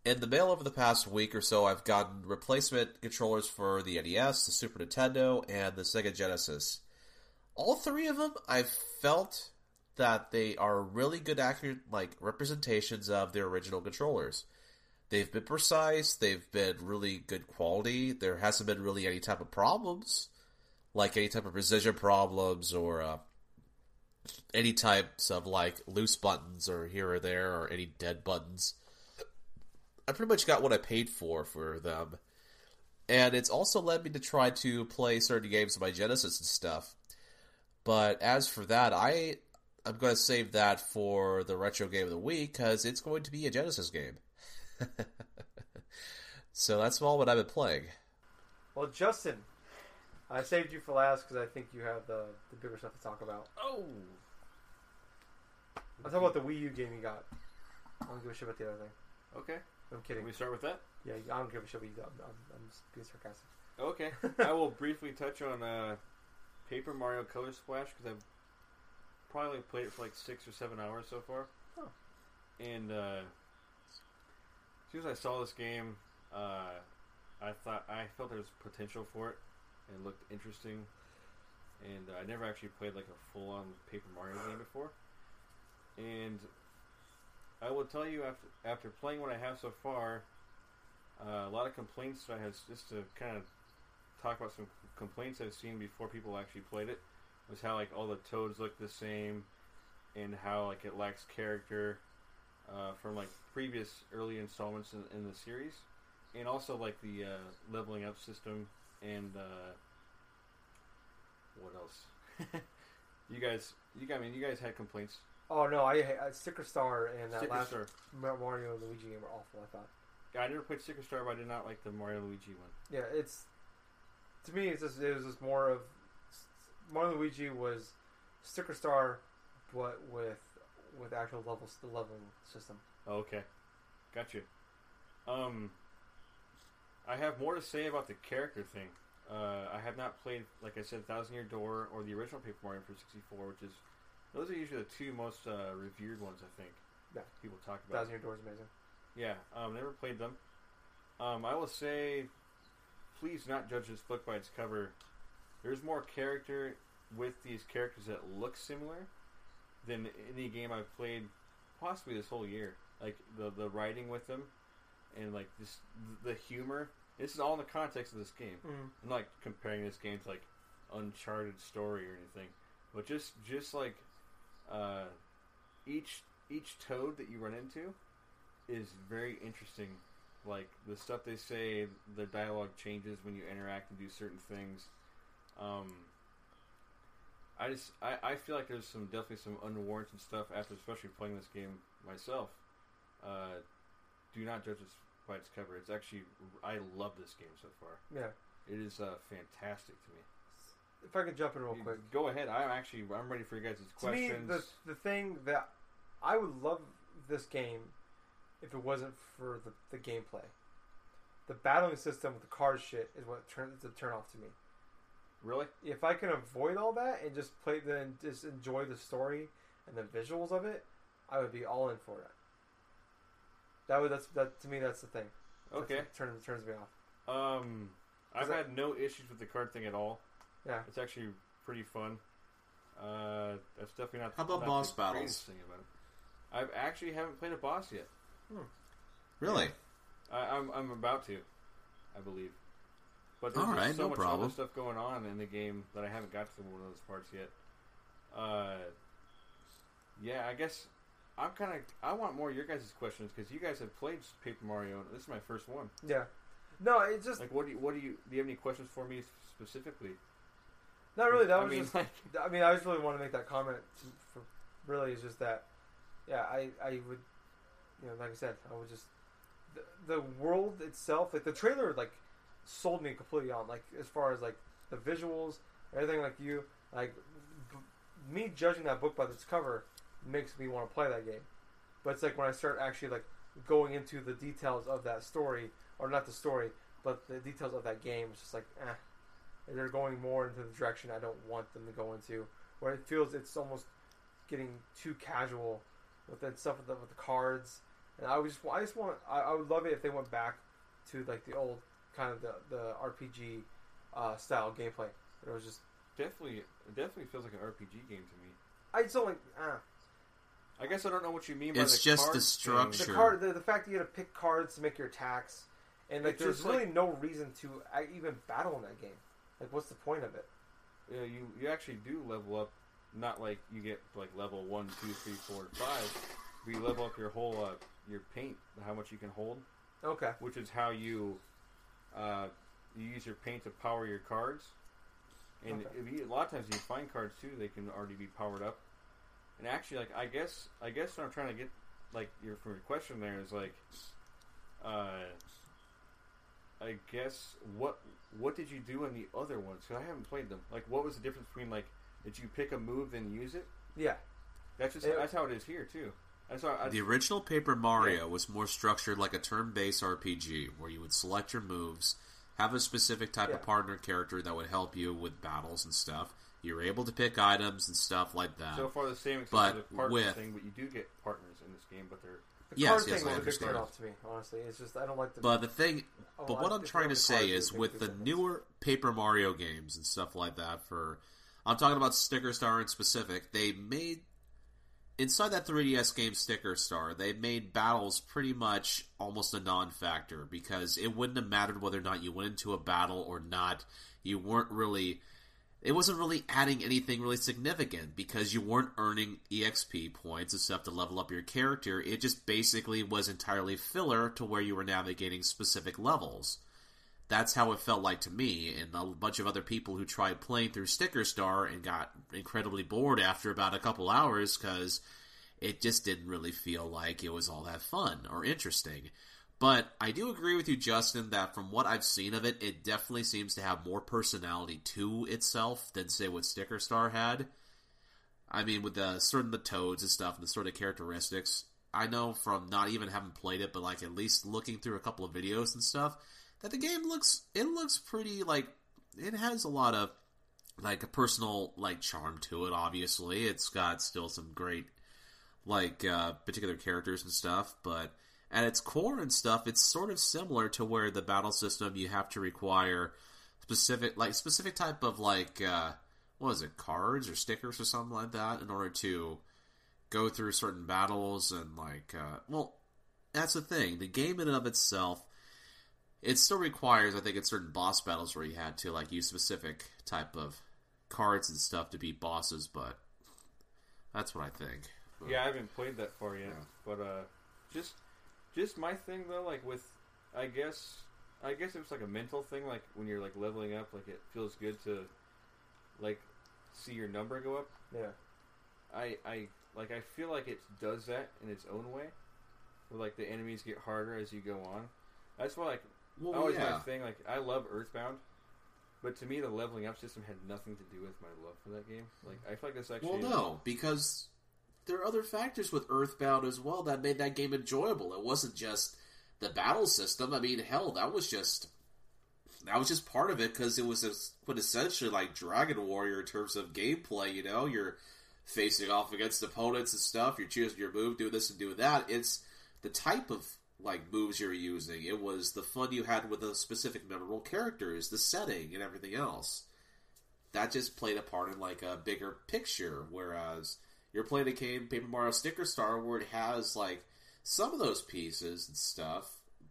In the mail over the past week or so, I've gotten replacement controllers for the NES, the Super Nintendo, and the Sega Genesis. All three of them, I've felt that they are really good, accurate, like representations of their original controllers. They've been precise. They've been really good quality. There hasn't been really any type of problems, like any type of precision problems or uh, any types of like loose buttons or here or there or any dead buttons. I pretty much got what I paid for for them. And it's also led me to try to play certain games on my Genesis and stuff. But as for that, I I'm going to save that for the retro game of the week because it's going to be a Genesis game. so that's all what I've been playing. Well, Justin, I saved you for last because I think you have the, the bigger stuff to talk about. Oh, I'll talk about the Wii U game you got. I don't give a shit about the other thing. okay. I'm Can kidding. we start with that? Yeah, I don't give a shit about you. I'm, I'm, I'm just being sarcastic. Okay. I will briefly touch on uh, Paper Mario Color Splash because I've probably played it for like six or seven hours so far. Oh. And uh, as soon as I saw this game, uh, I thought I felt there was potential for it, and it looked interesting. And uh, I never actually played like a full-on Paper Mario game before. And I will tell you after after playing what I have so far, uh, a lot of complaints that I had just to kind of talk about some complaints I've seen before people actually played it was how like all the toads look the same and how like it lacks character uh, from like previous early installments in, in the series and also like the uh, leveling up system and uh, what else you guys you got I mean you guys had complaints Oh no, I, I Sticker Star and that Sticker last Star. Mario and Luigi game were awful. I thought. Yeah, I never played Sticker Star but I did not like the Mario Luigi one Yeah, it's to me. It's just it was just more of Mario Luigi was Sticker Star, but with with actual levels, the leveling system. Oh, okay. Got you. Um, I have more to say about the character thing. Uh, I have not played, like I said, Thousand Year Door or the original Paper Mario for 64, which is those are usually the two most uh, revered ones. I think. Yeah. People talk about. Thousand Year Door is amazing. Yeah. Um, never played them. Um, I will say, please not judge this book by its cover. There's more character with these characters that look similar than any game I've played, possibly this whole year. Like the the writing with them, and like this the humor. This is all in the context of this game. Mm. I'm not comparing this game to like Uncharted story or anything, but just just like uh, each each toad that you run into is very interesting. Like the stuff they say, the dialogue changes when you interact and do certain things. Um, I just I, I feel like there's some definitely some unwarranted stuff after especially playing this game myself. Uh, do not judge this by its cover. It's actually I love this game so far. Yeah. It is uh, fantastic to me. If I could jump in real You- quick. Go ahead. I'm actually I'm ready for you guys' To me, questions. the the thing that I would love this game if it wasn't for the, the gameplay. The battling system with the card shit is what turns the turn off to me. Really? If I can avoid all that and just play the and just enjoy the story and the visuals of it, I would be all in for it. That would that's that to me that's the thing. Okay. what turns turns me off. Um, I've that- had no issues with the card thing at all. Yeah. It's actually pretty fun. Uh, that's definitely not. How about not boss the battles? Thing about it. I've actually haven't played a boss yet. Really? I, I'm I'm about to, I believe. But there's All just right, so no much problem. other stuff going on in the game that I haven't got to one of those parts yet. Uh, Yeah, I guess I'm kind of. I want more of your guys' questions because you guys have played Paper Mario. and This is my first one. Yeah. No, it's just Like, what do you? What do you? Do you have any questions for me specifically? not really. That I was mean, just. like, I mean, I just really want to make that comment. For really, is just that. Yeah, I I would, you know, like I said, I would just the, the world itself, like the trailer, like sold me completely on. Like as far as like the visuals, everything. Like you, like b- me judging that book by its cover makes me want to play that game. But it's like when I start actually like going into the details of that story, or not the story, but the details of that game, it's just like, eh. They're going more into the direction I don't want them to go into, where it feels it's almost getting too casual with that stuff with the, with the cards. And I was just, I just want, I, I would love it if they went back to like the old kind of the the RPG uh, style gameplay. It was just, definitely, it definitely feels like an RPG game to me. I just don't like, ah. I guess I don't know what you mean by It's the just the card structure. the card the, the fact that you got to pick cards to make your attacks and like It's there's just really like- no reason to uh, even battle in that game like what's the point of it Yeah, you you actually do level up. Not like you get like level one, two, three, four, and five. But you level up your whole uh, your paint, how much you can hold, okay which is how you uh, you use your paint to power your cards. And Okay. if you, a lot of times you find cards too, they can already be powered up. And actually, like I guess I guess what I'm trying to get like your from your question there is like, uh, I guess what what did you do in the other ones? Because I haven't played them. Like, what was the difference between like did you pick a move then use it? yeah That's just It- that's how it is here too. That's how I, The original Paper Mario was more structured like a turn-based RPG, where you would select your moves, have a specific type Yeah. of partner character that would help you with battles and stuff. You were able to pick items and stuff like that. so far the same But the partner with- thing, but you do get partners in this game, but they're the Yes, card yes, thing I was a big understand. off to me honestly it's just I don't like the but the thing, but what I- I'm trying to say is, with the newer Paper Mario games and stuff like that, for I'm talking about Sticker Star in specific, they made inside that 3DS game Sticker Star, they made battles pretty much almost a non-factor because it wouldn't have mattered whether or not you went into a battle or not. You weren't really it wasn't really adding anything really significant because you weren't earning EXP points stuff to level up your character. It just basically was entirely filler to where you were navigating specific levels. That's how it felt like to me, and a bunch of other people who tried playing through Sticker Star and got incredibly bored after about a couple hours because it just didn't really feel like it was all that fun or interesting. But I do agree with you, Justin, that from what I've seen of it, it definitely seems to have more personality to itself than, say, what Sticker Star had. I mean, with the certain the toads and stuff and the sort of characteristics. I know from not even having played it, but like at least looking through a couple of videos and stuff, that the game looks it looks pretty like it has a lot of like a personal like charm to it. Obviously, it's got still some great like uh, particular characters and stuff, but at its core and stuff, it's sort of similar to where the battle system you have to require specific like specific type of like uh, what is it cards or stickers or something like that in order to go through certain battles and like uh, well that's the thing the game in and of itself it still requires i think in certain boss battles where you had to like use specific type of cards and stuff to beat bosses but that's what i think But- Yeah, I haven't played that far yet, Yeah. but uh, just just my thing though, like with, I guess, I guess it was like a mental thing. Like when you're like leveling up, like it feels good to, like, see your number go up. yeah I I like I feel like it does that in its own way, where like the enemies get harder as you go on. That's why like well, always yeah. my thing. Like I love Earthbound. But to me, the leveling up system had nothing to do with my love for that game. Like I feel like this actually. Well, no, because there are other factors with Earthbound as well that made that game enjoyable. It wasn't just the battle system. I mean, hell, that was just that was just part of it because it was a, quintessentially like Dragon Warrior in terms of gameplay. You know, you're facing off against opponents and stuff. You're choosing your move, doing this and doing that. It's the type of like moves you're using. It was the fun you had with the specific memorable characters, the setting, and everything else that just played a part in like a bigger picture. Whereas you're playing a game, Paper Mario Sticker Star, where it has like some of those pieces and stuff,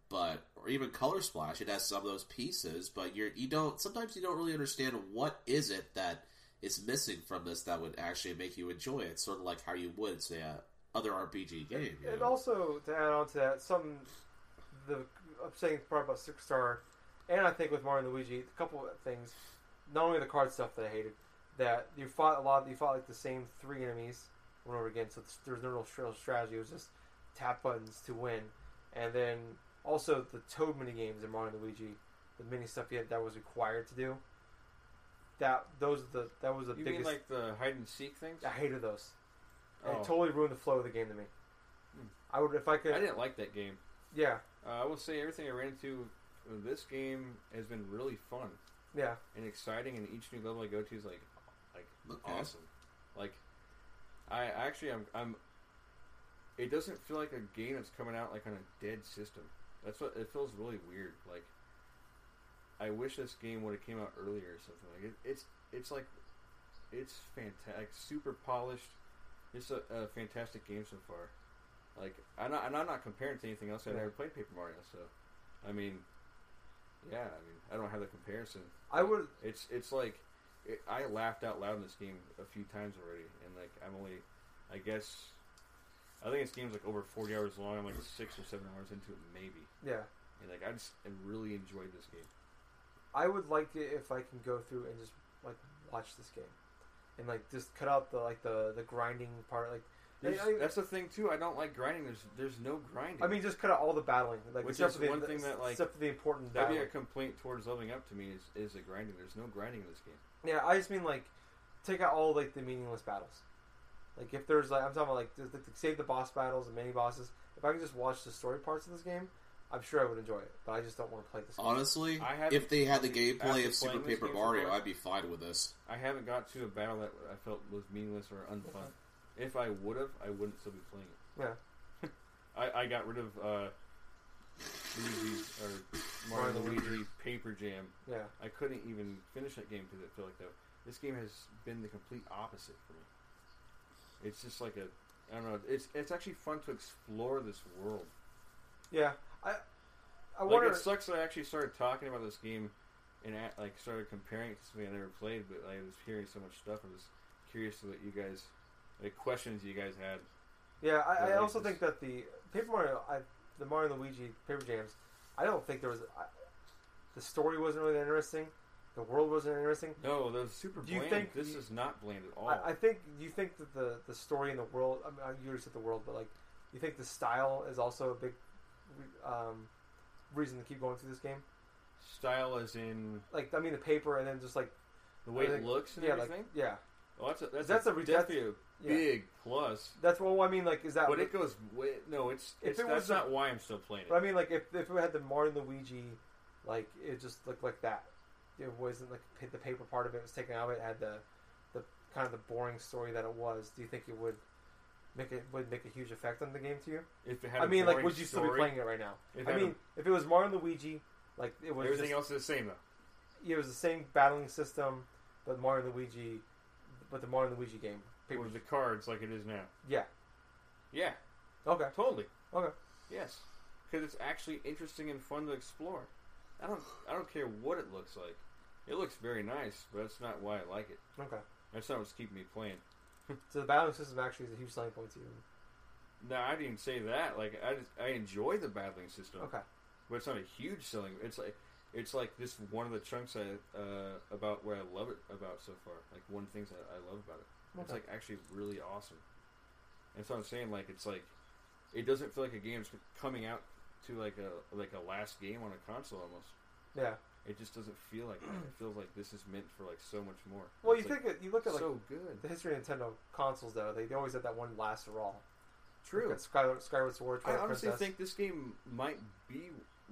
but or even Color Splash, it has some of those pieces, but you're you don't sometimes you don't really understand what is it that is missing from this that would actually make you enjoy it? Sort of like how you would say a other RPG game. And know? also to add on to that, some the upsetting part about Sticker Star, and I think with Mario and Luigi, a couple of things. Not only the card stuff that I hated, that you fought a lot. You fought like the same three enemies over and over again. So there's no real strategy. It was just tap buttons to win, and then also the Toad mini games in Mario and Luigi, the mini stuff you had that was required to do. That those the that was the You biggest. mean like the hide and seek things? I hated those. Oh. It totally ruined the flow of the game to me. Hmm. I would if I could. I didn't like that game. Yeah, Uh, I will say everything I ran into this game has been really fun yeah. and exciting, and each new level I go to is like like Okay. awesome. Like I actually I'm I'm. It doesn't feel like a game that's coming out like on a dead system. That's what it feels really weird. Like I wish this game would have came out earlier or something. Like it, it's it's like it's fantastic, super polished. It's a, a fantastic game so far. Like I'm not, and I'm not comparing it to anything else. I've Yeah. never played Paper Mario, so I mean, yeah, I mean, I don't have the comparison. I would. It's it's like it, I laughed out loud in this game a few times already, and like I'm only, I guess, I think this game's like over 40 hours long. I'm like six or seven hours into it, maybe, Yeah, and like I just really enjoyed this game. I would like it if I can go through and just like watch this game, and like just cut out the like the the grinding part. Like, There's, I- I- that's the thing too. I don't like grinding. There's there's no grinding. I mean, just cut out all the battling. Like, Which except is for the, one thing that, like, except for the important that'd be a complaint towards leveling up to me is is the grinding. There's no grinding in this game. Yeah, I just mean like take out all like the meaningless battles. Like if there's like I'm talking about like, just, like save the boss battles and mini bosses. If I can just watch the story parts of this game, I'm sure I would enjoy it. But I just don't want to play this. game. Honestly, I haven't- if they had the after gameplay of Super playing this Paper game so Mario, far- I'd be fine with this. I haven't got to a battle that I felt was meaningless or unfun. If I would have, I wouldn't still be playing it. Yeah. I, I got rid of uh, Luigi or Mario Mario and Luigi. Luigi Paper Jam. Yeah, I couldn't even finish that game because it felt like that. This game has been the complete opposite for me. It's just like a I don't know. It's it's actually fun to explore this world. yeah. I like wonder. it sucks that I actually started talking about this game and at, like started comparing it to something I never played, but like, I was hearing so much stuff. I was curious to what you guys, like questions you guys had. Yeah, I, I also think that the Paper Mario, I, the Mario and Luigi Paper Jams, I don't think there was. I, the story wasn't really that interesting. The world wasn't interesting. No, that was super Do you think this you- is not bland at all? I, I think. You think that the the story and the world? I mean, you already said the world, but like, you think the style is also a big um, reason to keep going through this game? Style as in Like, I mean, the paper, and then just like the way it looks and yeah, everything. like yeah, well, that's a, that's, that's a, a definitely a yeah. big plus. That's what I mean. Like, is that? But it goes way, no. It's, If it's it that's was not why I'm still playing it. But I mean, like, if if we had the Mario and Luigi, like it just looked like that. It wasn't like the paper part of it was taken out. of It had the the kind of the boring story that it was. Do you think it would make it would make a huge effect on the game to you? if it had, I mean, like, would you still be playing it right now? If I mean, if it was Mario and Luigi, like it was everything just, else is the same though. Yeah, it was the same battling system, but Mario and Luigi, but the Mario and Luigi game. Paper, With the cards like it is now. yeah. Yeah, Okay. totally. Okay. Yes, because it's actually interesting and fun to explore. I don't I don't care what it looks like. It looks very nice, but that's not why I like it. Okay. That's not what's keeping me playing. So the battling system actually is a huge selling point to you. No, I didn't say that. Like I just, I enjoy the battling system, Okay. but it's not a huge selling. It's like it's like this one of the chunks I uh, about where I love it about so far. Like one of the things that I love about it. It's like actually really awesome. And so I'm saying. Like it's like it doesn't feel like a game's coming out to like a like a last game on a console almost. Yeah. It just doesn't feel like that. It feels like this is meant for like so much more. Well, you like, think it, you look at like so good. the history of Nintendo consoles though, they, they always had that one last hurrah. True. Look at Skyward, Skyward Sword, I honestly Princess. think this game might be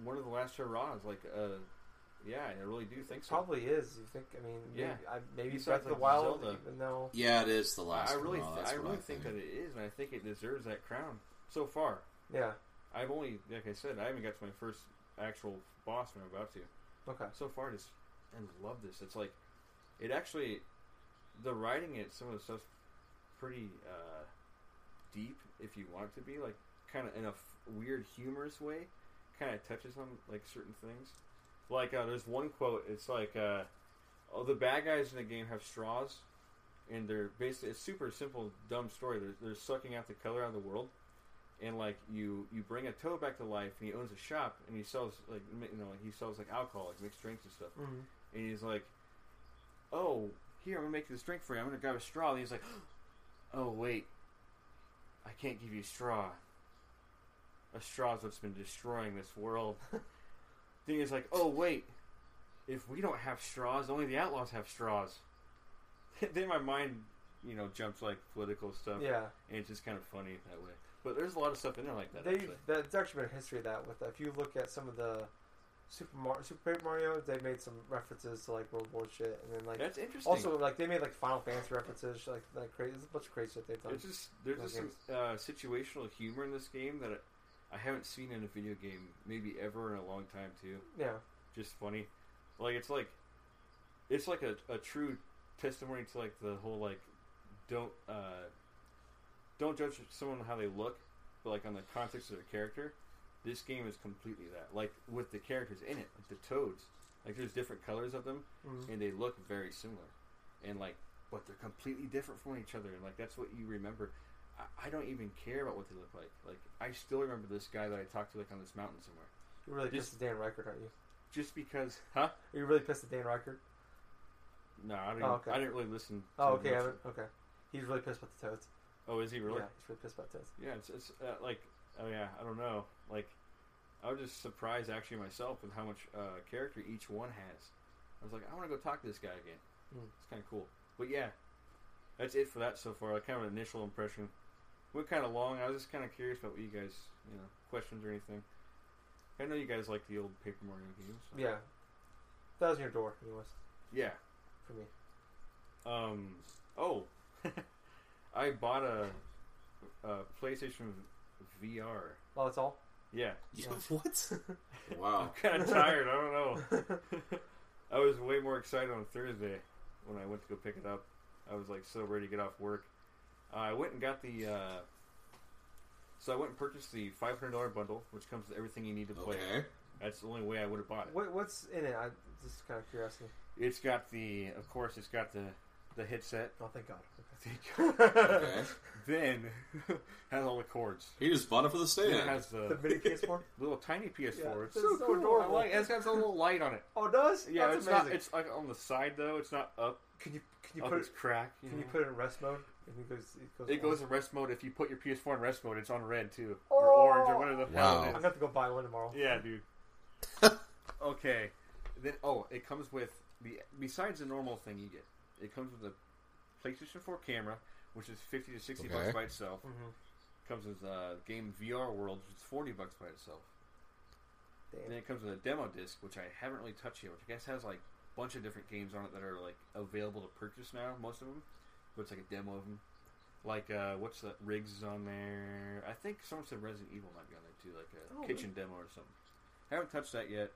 one of the last hurrahs. Like, uh, yeah, I really do think so. probably is. You think? I mean, Yeah. maybe, I, maybe Breath of the like, Wild, Zelda. even though Yeah, it is the last. I really, hurrah, th- that's I what really think that it is, and I think it deserves that crown so far. yeah, I've only, like I said, I haven't got to my first actual boss, and I'm about to. Okay, So far, just and love this. It's like it actually, the writing it, some of the stuff's pretty uh, deep. If you want it to be, like kind of in a f- weird, humorous way, kind of touches on like certain things. Like uh, there's one quote. It's like, uh, "Oh, the bad guys in the game have straws, and they're basically it's super simple, dumb story. They're, they're sucking out the color out of the world, and like you you bring a toad back to life, and he owns a shop, and he sells like you know like he sells like alcohol, like mixed drinks and stuff. Mhm. And he's like, "Oh, here I'm gonna make this drink for you. I'm gonna grab a straw." And he's like, "Oh wait, I can't give you a straw. A straw's what's been destroying this world." then he's like, "Oh wait, if we don't have straws, only the outlaws have straws." then my mind, you know, jumps like political stuff, Yeah, and it's just kind of funny that way. But there's a lot of stuff in there like that. they actually. that's actually been a history of that. With if you look at some of the Super Mario, Super Paper Mario, they made some references to like World War shit, and then like That's interesting. also like they made like Final Fantasy references, like like crazy. There's a bunch of crazy shit they've done. It's just there's just some uh, situational humor in this game that I haven't seen in a video game maybe ever in a long time too. Yeah, Just funny, like it's like it's like a, a true testimony to like the whole like don't uh, don't judge someone on how they look, but like on the context of their character. This game is completely that. Like with the characters in it, like the toads, like there's different colors of them, Mhm. and they look very similar, and like, but they're completely different from each other, and like that's what you remember. I, I don't even care about what they look like. Like I still remember this guy that I talked to like on this mountain somewhere, you're really Just- pissed at Dan Reichert, aren't you? just because, huh? Are you really pissed at Dan Reichert? No, I didn't. Oh, okay. I didn't really listen. To Oh, okay. Okay, he's really pissed about the Toads. Oh, is he really? Yeah, he's really pissed about Toads. Yeah, it's, it's uh, like, oh yeah, I don't know. Like, I was just surprised actually myself with how much uh, character each one has. I was like, I want to go talk to this guy again. Hmm. It's kind of cool. But yeah, that's it for that so far. Like, kind of an initial impression. Went kind of long. I was just kind of curious about what you guys, you know, questions or anything. I know you guys like the old Paper Mario games. so- Yeah, that was your door, anyways, Yeah. for me. Um. Oh, I bought a, a PlayStation VR. Oh, that's all. Yeah. Yeah, what? Wow. I'm kind of tired. I don't know. I was way more excited on Thursday when I went to go pick it up. I was like so ready to get off work. Uh, I went and got the. Uh, so I went and purchased the five hundred dollar bundle, which comes with everything you need to play. Okay. That's the only way I would have bought it. What, what's in it? I just kind of curiosity. It's got the, of course, it's got the the headset. Oh, thank God. Okay. then has all the cords. He just bought it for the Then stand. it has the the mini PS4. little tiny PS4. Yeah, it's so, so adorable. I like, it's got a little light on it. Oh, it does? Yeah, That's it's amazing. not. It's like on the side though. It's not up. Can you can you up put it? crack. You Can you put it in rest mode? It goes. It goes. It goes in rest mode. If you put your PS4 in rest mode, it's on red too, Oh! or orange, or whatever the hell Wow. it I'm is. gonna have to go buy one tomorrow. Yeah, dude. okay. Then oh, it comes with the besides the normal thing you get. It comes with a PlayStation 4 camera, which is 50 to 60 Okay. bucks by itself. Mm-hmm. Comes with uh, game VR World, which is 40 bucks by itself. Damn. Then it comes with a demo disc, which I haven't really touched yet, which I guess has like a bunch of different games on it that are like available to purchase now. Most of them, but it's like a demo of them. Like uh, what's that? RIGS is on there. I think someone said Resident Evil might be on there too, like a Oh, kitchen demo or something. I haven't touched that yet.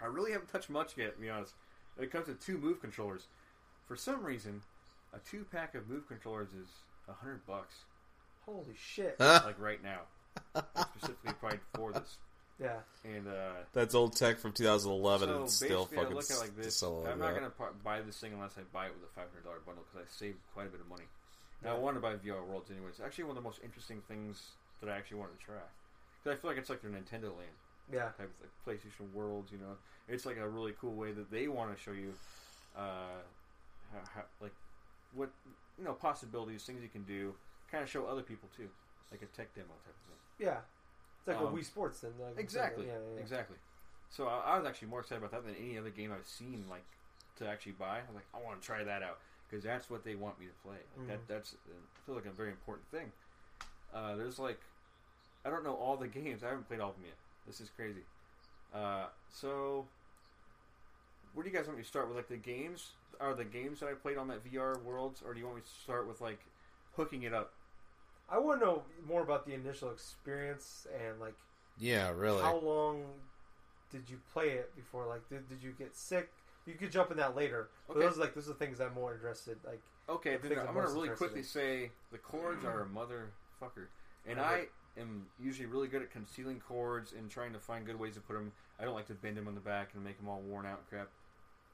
I really haven't touched much yet, to be honest. It comes with two move controllers. For some reason, a two pack of move controllers is a hundred bucks. Holy shit. Like right now, specifically probably for this. Yeah. And uh, That's old tech from 2011 so and it's still basically, I fucking look at it like this. still I'm not that. gonna pu- buy this thing unless I buy it with a five hundred dollar bundle because I saved quite a bit of money. Now, I want to buy VR Worlds anyway. It's actually one of the most interesting things that I actually wanted to try because I feel like it's like their Nintendo Land Yeah. type of like PlayStation Worlds. You know, it's like a really cool way that they want to show you, uh, how, how, like what you know possibilities, things you can do, kind of show other people too, like a tech demo type of thing. Yeah. It's like Um, a Wii Sports then. Like, Exactly. Yeah, yeah, yeah. Exactly. So I, I was actually more excited about that than any other game I've seen like to actually buy. I was like, I want to try that out because that's what they want me to play. Like, Mhm. That that's uh, I feel like a very important thing. Uh, there's like, I don't know all the games. I haven't played all of them yet. This is crazy. Uh, so, where do you guys want me to start with? Like the games are the games that I played on that VR worlds, or do you want me to start with like hooking it up? I want to know more about the initial experience and like Yeah, really. how long did you play it before? Like, did, did you get sick? You could jump in that later. But Okay. those are like those are things I'm more interested. Like, Okay, the then I'm I'm going to really quickly in. say the cords are a motherfucker. And I I am usually really good at concealing cords and trying to find good ways to put them. I don't like to bend them on the back and make them all worn out and crap.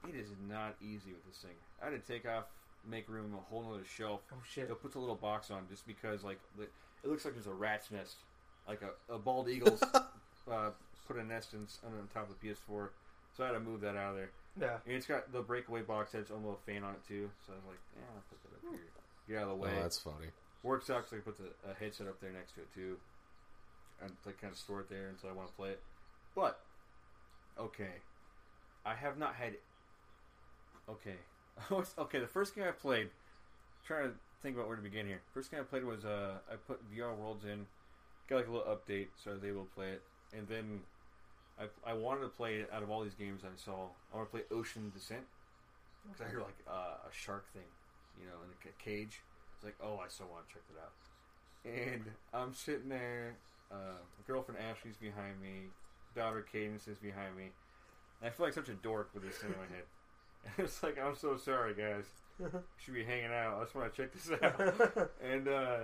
It is not easy with this thing. I had to take off make room a whole nother shelf. Oh shit. They'll put the little box on just because like it looks like there's a rat's nest, like a, a bald eagle's uh, put a nest in, on top of the PS4. So I had to move that out of there. Yeah. And it's got the breakaway box has its own little fan on it too. So I was like, yeah, I'll put that up here. Get out of the way. Oh, that's funny. Works out because I put the, a headset up there next to it too, and like kind of store it there until I want to play it. But okay, I have not had. Okay, okay. The first game I played, trying to think about where to begin here. First game I played was uh, I put VR Worlds in, got like a little update, so I was able to play it, and then I I wanted to play it out of all these games I saw. I want to play Ocean Descent because I hear like uh, a shark thing, you know, in a cage. It's like, oh, I so want to check that out. And I'm sitting there. Uh, girlfriend Ashley's behind me. Daughter Cadence is behind me. And I feel like such a dork with this thing in my head. It's like, I'm so sorry, guys. Should be hanging out. I just want to check this out. and uh,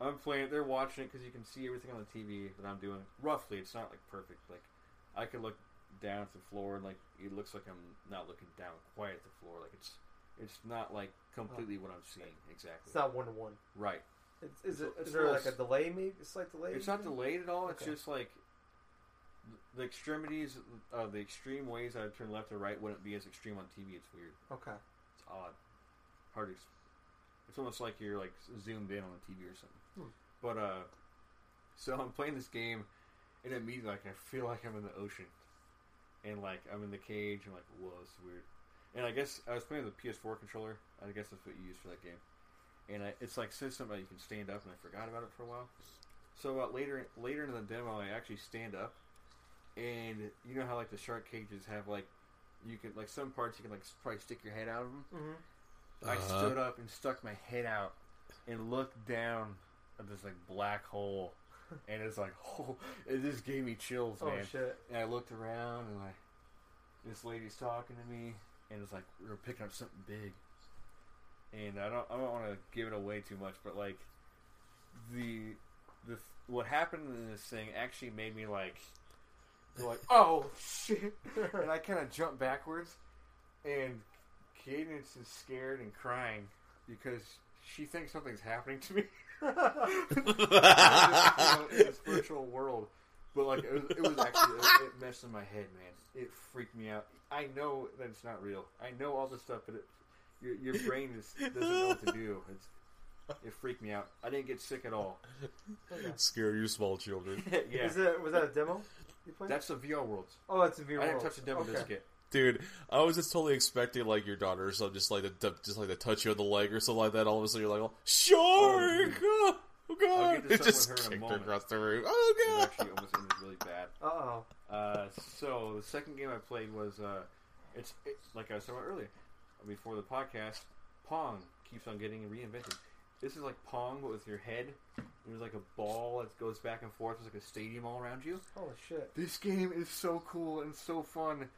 I'm playing it. They're watching it because you can see everything on the TV that I'm doing. Roughly, it's not like perfect. Like I could look down at the floor and like it looks like I'm not looking down quite at the floor. Like it's it's not like completely what I'm seeing exactly. it's not one to one. right. It's, is, it, is there like a delay? Maybe a slight delay. It's not delayed at all. It's just like the extremities, uh, the extreme ways I turn left or right wouldn't be as extreme on TV. It's weird. Okay. It's odd. Hard to. It's almost like you're like zoomed in on the TV or something. Hmm. But uh, so I'm playing this game, and immediately like I feel like I'm in the ocean, and like I'm in the cage. and like, whoa, this is weird. And I guess I was playing with the PS4 controller. I guess that's what you use for that game. And I, it's like says something you can stand up, and I forgot about it for a while. So uh, later, later in the demo, I actually stand up, and you know how like the shark cages have like you can like some parts you can like probably stick your head out of them. Mm-hmm. I Uh-huh. stood up and stuck my head out and looked down at this like black hole, and it's like, oh, it just gave me chills, Oh man. shit. And I looked around and like this lady's talking to me, and it's like we are picking up something big. And I don't, I don't want to give it away too much, but like the the what happened in this thing actually made me like go like, oh shit, and I kind of jumped backwards, and Cadence is scared and crying because she thinks something's happening to me you know, in this virtual world. But like it was, it was actually it, it messed in my head, man. It freaked me out. I know that it's not real. I know all this stuff, but it, your your brain just doesn't know what to do. It's it freaked me out. I didn't get sick at all. Okay. Scare you, small children. yeah, Is it was that a demo? You played? that's the VR worlds. oh, that's a VR. World. I didn't World. touch the demo okay. disc yet. Dude, I was just totally expecting like your daughter or something, just like to, to- just like to touch you on the leg or something like that. All of a sudden, you're like, oh, "Shark! Oh, I'll god!" get It just something her kicked moment. across the room. Oh was god! actually almost ended really bad. Uh oh. Uh, so the second game I played was uh, it's it, like I was talking about earlier before the podcast. Pong keeps on getting reinvented. This is like Pong, but with your head. There's like a ball that goes back and forth. There's like a stadium all around you. Holy shit. This game is so cool and so fun.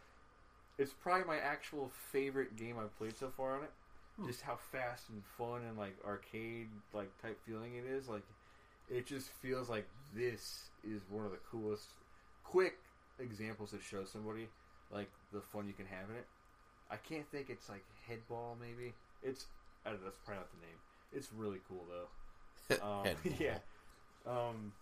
It's probably my actual favorite game I've played so far on it. Hmm. Just how fast and fun and like arcade like type feeling it is. Like it just feels like this is one of the coolest quick examples to show somebody like the fun you can have in it. I can't think it's like headball maybe. It's I don't know, that's probably not the name. It's really cool though. Um, yeah. Um,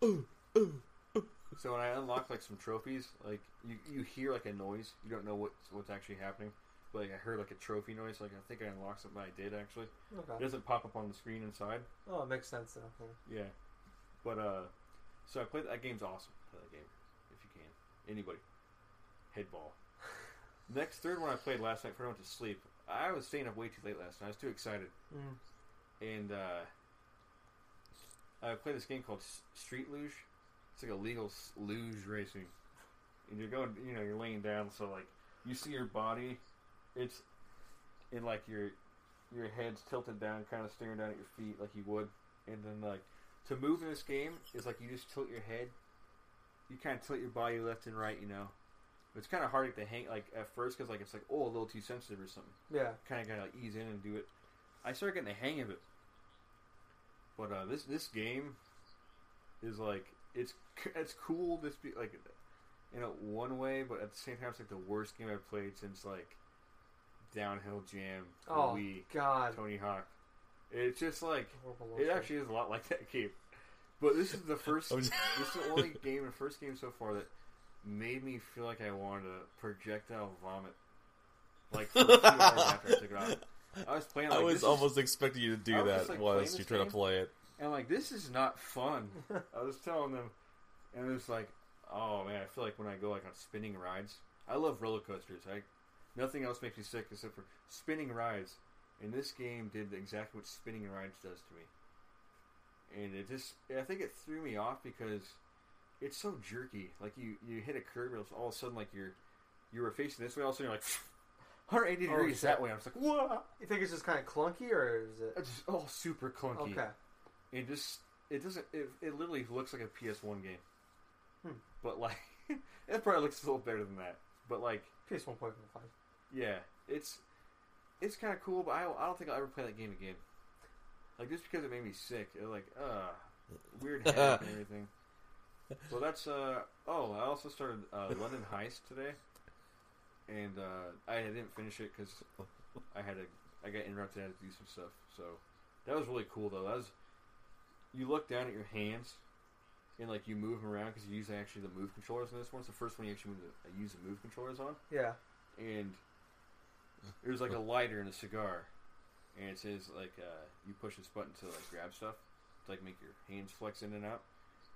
so when I unlock like some trophies, like you, you hear like a noise, you don't know what's what's actually happening. But like I heard like a trophy noise, like I think I unlocked something I did actually. It doesn't pop up on the screen inside. Oh, it makes sense now. Yeah. But uh so I played that game's awesome. Play that game if you can. Anybody. Headball. Next third one I played last night before I went to sleep. I was staying up way too late last night. I was too excited. Mm. And uh I play this game called Street Luge. It's like a legal luge racing. And you're going, you know, you're laying down, so like you see your body. It's in like your your head's tilted down, kind of staring down at your feet like you would. And then like to move in this game is like you just tilt your head. You kind of tilt your body left and right, you know. It's kind of hard to hang like at first because like it's like oh a little too sensitive or something Yeah. kind of gotta like ease in and do it. I started getting the hang of it, but uh, this this game is like it's it's cool. This be like in a one way, but at the same time, it's like the worst game I've played since like Downhill Jam, Oh Wii, God. Tony Hawk. It's just like it actually is a lot like that game. But this is the first. I'm this is the only game, the first game so far that made me feel like I wanted to projectile vomit. Like for a few hours after I took it off. I was playing. Like, I this was is- almost expecting you to do was that just, like, playing once this you try to play it. And like this is not fun. I was telling them, and it's like, oh man, I feel like when I go like on spinning rides, I love roller coasters. I nothing else makes me sick except for spinning rides. And this game did exactly what spinning rides does to me. And it just, I think it threw me off because it's so jerky. Like you, you hit a curve, and all of a sudden like you're, you were facing this way, all of a sudden you're like. 180 Oh, degrees shit. that way. I was like, "Whoa!" You think it's just kind of clunky, or is it? It's just all super clunky. Okay. It just it doesn't it, it literally looks like a PS1 game. Hmm. But like it probably looks a little better than that. But like PS one point five. yeah, it's it's kind of cool, but I, I don't think I'll ever play that game again. Like just because it made me sick, it like uh weird headache and everything. So that's uh oh I also started uh, London Heist today, and uh, I didn't finish it because I had to I got interrupted. I had to do some stuff. So that was really cool though. That was you look down at your hands and like you move them around because you use actually the move controllers in this one. It's the first one you actually move the, use the move controllers on Yeah. and it was like a lighter and a cigar, and it says like uh, you push this button to like grab stuff, to like make your hands flex in and out,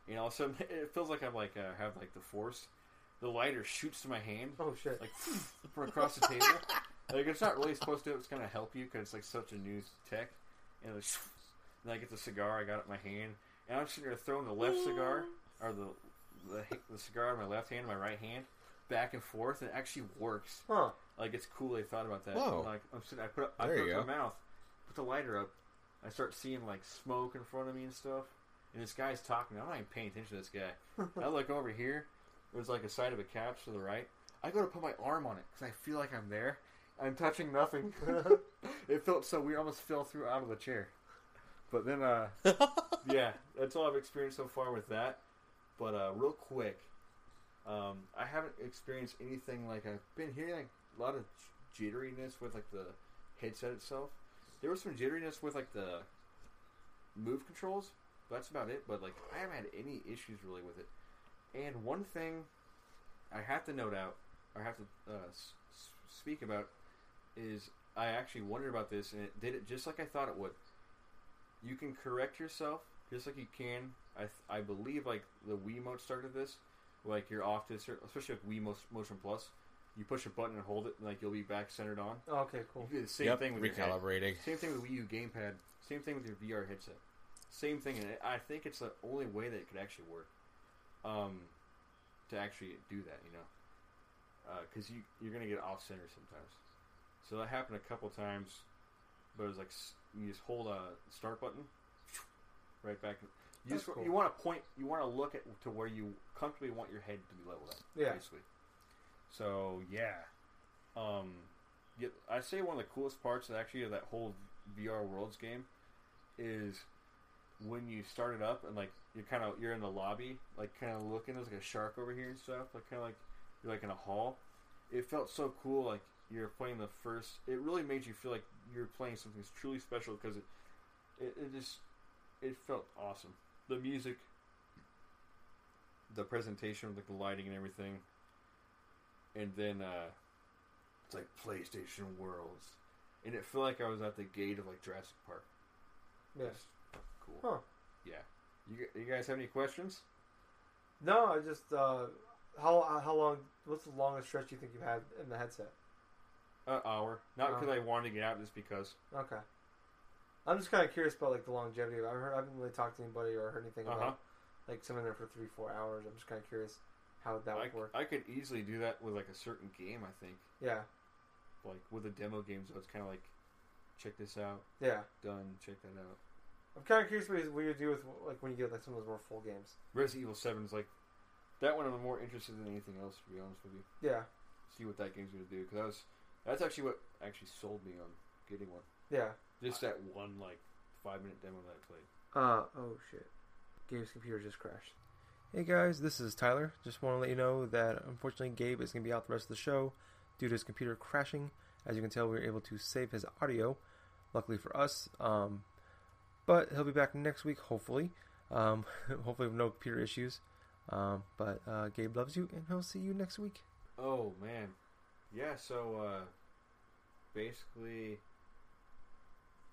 and all of a sudden it feels like I'm like uh, have like the force. The lighter shoots to my hand Oh shit. like from across the table. Like it's not really supposed to. It's gonna help you because it's like such a new tech, and like, and I get the cigar I got at my hand, and I'm sitting there throwing the left cigar mm. or the the, the cigar in my left hand, and my right hand, back and forth, and it actually works. Huh. Like it's cool they thought about that. Whoa. Like I'm sitting, I put up, I There put you up go. my mouth, put the lighter up. I start seeing like smoke in front of me and stuff. And this guy's talking. I'm not even paying attention to this guy. I look over here. There's like a side of a couch to the right. I go to put my arm on it because I feel like I'm there. I'm touching nothing. it felt so weird. Almost fell through out of the chair. But then, uh, yeah, that's all I've experienced so far with that. But uh, real quick, um, I haven't experienced anything like I've been hearing like a lot of jitteriness with like the headset itself. There was some jitteriness with like the move controls. But that's about it. But like I haven't had any issues really with it. And one thing I have to note out, or have to uh, s- s- speak about, is I actually wondered about this, and it did it just like I thought it would. You can correct yourself just like you can. I th- I believe like the Wii Wiimote started this. Like you're off to a certain, especially with Wii Mo- Motion Plus. You push a button and hold it, and like you'll be back centered on. Okay. Cool. can do the same yep, thing with your head. recalibrating. Same thing with Wii U gamepad. Same thing with your VR headset. Same thing, and I think it's the only way that it could actually work. Um, to actually do that, you know, because you you're gonna get off center sometimes. So that happened a couple times, but it was like you just hold a start button, right back. You That's just cool. you want to point, you want to look at to where you comfortably want your head to be leveled at. Yeah. basically. So yeah, um, yeah, I say one of the coolest parts actually of that whole VR Worlds game is when you start it up and like you're kind of you're in the lobby, like kind of looking. There's like a shark over here and stuff. Like kind of like you're like in a hall. It felt so cool. Like you're playing the first. It really made you feel like you're playing something that's truly special because it, it it just it felt awesome. The music, the presentation, like the lighting and everything, and then uh, it's like PlayStation Worlds, and it felt like I was at the gate of like Jurassic Park. Yeah. Cool. Huh. Yeah. You, you guys have any questions? No, I just uh, how how long? What's the longest stretch you think you've had in the headset? An hour. Not because I wanted to get out, just because. Okay. I'm just kind of curious about like the longevity. of it. I've heard, I haven't really talked to anybody or heard anything Uh about like someone there for three, four hours. I'm just kind of curious how that I, would work. I could easily do that with like a certain game. I think, yeah, like with a demo game, so it's kind of like, check this out, yeah. done, check that out. I'm kind of curious what you, what you do with like when you get like some of those more full games. Resident Evil Seven is like that one. I'm more interested in anything else, to be honest with you. Yeah, See what that game's gonna do because that was that's actually what actually sold me on getting one. yeah. Just that one like five minute demo that I played. Uh oh shit. Gabe's computer just crashed. Hey guys, this is Tyler. Just want to let you know that unfortunately Gabe is going to be out the rest of the show due to his computer crashing. As you can tell, we were able to save his audio, luckily for us. Um, but he'll be back next week, hopefully. Um, hopefully, with no computer issues. Um, but uh, Gabe loves you, and he'll see you next week. Oh man, yeah. So uh, basically,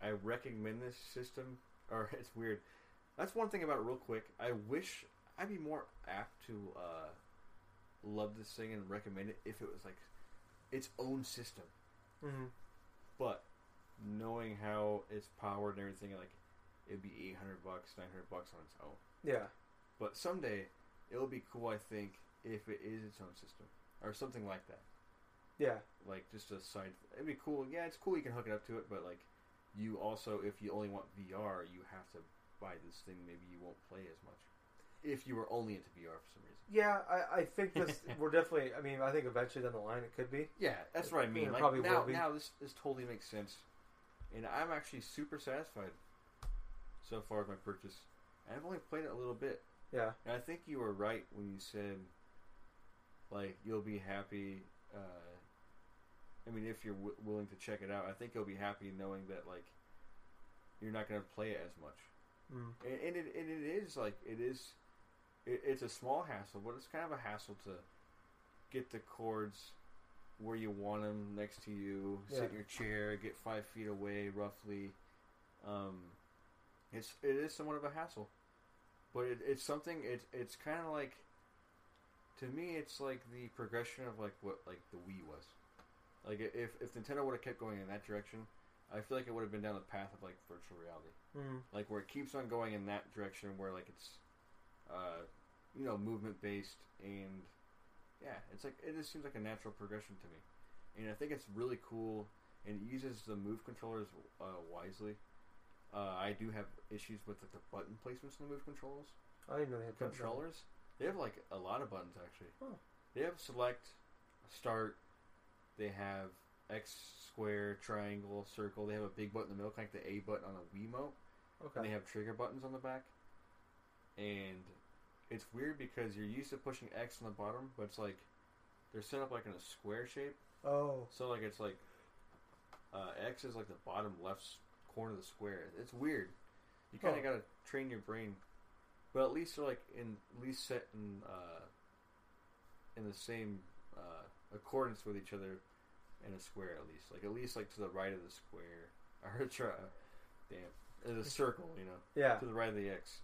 I recommend this system. Or it's weird. That's one thing about it. Real quick, I wish I'd be more apt to uh, love this thing and recommend it if it was like its own system. Mm-hmm. But knowing how it's powered and everything, like it'd be eight hundred bucks, nine hundred bucks on its own. Yeah. But someday it'll be cool. I think if it is its own system or something like that. Yeah. Like just a side. It'd be cool. Yeah, it's cool. You can hook it up to it, but like you also, if you only want VR, you have to buy this thing. Maybe you won't play as much if you were only into VR for some reason. Yeah, I, I think this we're definitely. I mean, I think eventually down the line it could be. Yeah, that's what I mean. It Like probably now, will be. now this this totally makes sense, and I'm actually super satisfied so far with my purchase. I've only played it a little bit, Yeah. and I think you were right when you said, like, you'll be happy. Uh, I mean, if you're w- willing to check it out, I think you'll be happy knowing that like you're not going to play it as much. Mm. And, and it and it is like it is. It, it's a small hassle, but it's kind of a hassle to get the cords where you want them next to you. Sit in your chair, get five feet away, roughly. Um, it's it is somewhat of a hassle, but it, it's something. It's it's kind of like. To me, it's like the progression of like what like the Wii was. Like if if Nintendo would have kept going in that direction, I feel like it would have been down the path of like virtual reality Mm. like where it keeps on going in that direction where like it's uh you know movement based and yeah it's like it just seems like a natural progression to me and i think it's really cool and it uses the move controllers uh, wisely uh, i do have issues with like, the button placements in the move controls I didn't know they had on controllers they have like a lot of buttons actually Oh. they have select start they have x square triangle circle they have a big button in the middle kind of like the a button on a wiimote Okay. and they have trigger buttons on the back. And it's weird because you're used to pushing X on the bottom, but it's like they're set up like in a square shape. oh. So like it's like uh, X is like the bottom left corner of the square. It's weird. You kind of Huh. gotta train your brain, but at least they're like in at least set in uh, in the same uh, accordance with each other in a square at least. Like at least like to the right of the square or try, damn, in a circle. You know Yeah. to the right of the X,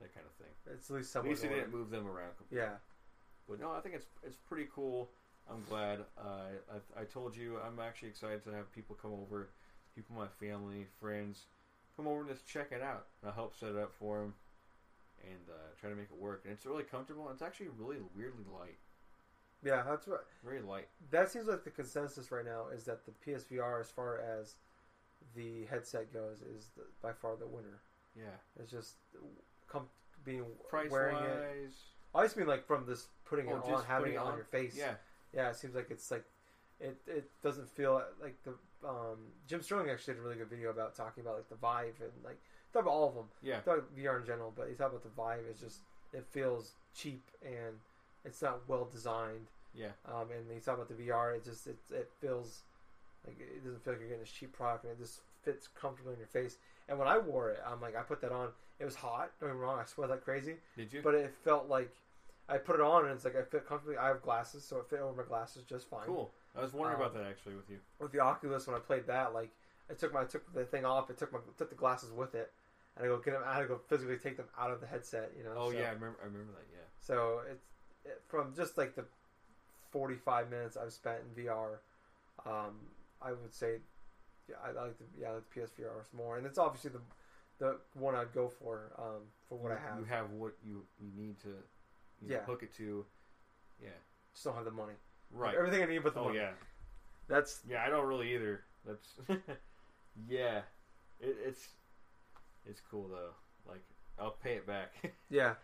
that kind of thing. It's at least At somewhat. least they didn't move them around. completely. Yeah. But no, I think it's it's pretty cool. I'm glad. Uh, I, I told you I'm actually excited to have people come over, people my family, friends, come over and just check it out. And I'll help set it up for them and uh, try to make it work. And it's really comfortable. And it's actually really weirdly light, Yeah. That's right. very light. That seems like the consensus right now is that the PSVR, as far as the headset goes, is the, by far the winner. Yeah, It's just com- being price wearing it. wise, I just mean like from this putting Oh, it on, having it it on, on? your face. yeah, Yeah, it seems like it's like it. It doesn't feel like the. Um, Jim Sterling actually did a really good video about talking about like the Vive and like talk about all of them. yeah, Talk about VR in general, but he talked about the Vive. It's just it feels cheap and it's not well designed. yeah. Um, and he talked about the VR. It just it, it feels like it doesn't feel like you're getting a cheap product, and it just fits comfortably in your face. And when I wore it, I'm like I put that on. It was hot. Don't get me wrong. I sweat like crazy, Did you? but it felt like I put it on, and it's like I fit comfortably. I have glasses, so it fit over my glasses just fine. cool. I was wondering Um, about that actually with you. With the Oculus, when I played that, like I took my I took the thing off. I took my took the glasses with it, and I go get them. I had to go physically take them out of the headset. You know. Oh so- yeah, I remember. I remember that. Yeah. So it's it, from just like the 45 minutes I've spent in VR. Um, I would say, yeah, I, I like the yeah, I like the PSVR more, and it's obviously the the one I'd go for um, for what you, I have. You have what you you need to you know, Yeah. hook it to. Yeah. Just don't have the money. Right. Everything I need but the Oh money. yeah. That's Yeah, I don't really either. That's yeah. It, it's it's cool though. Like I'll pay it back. yeah.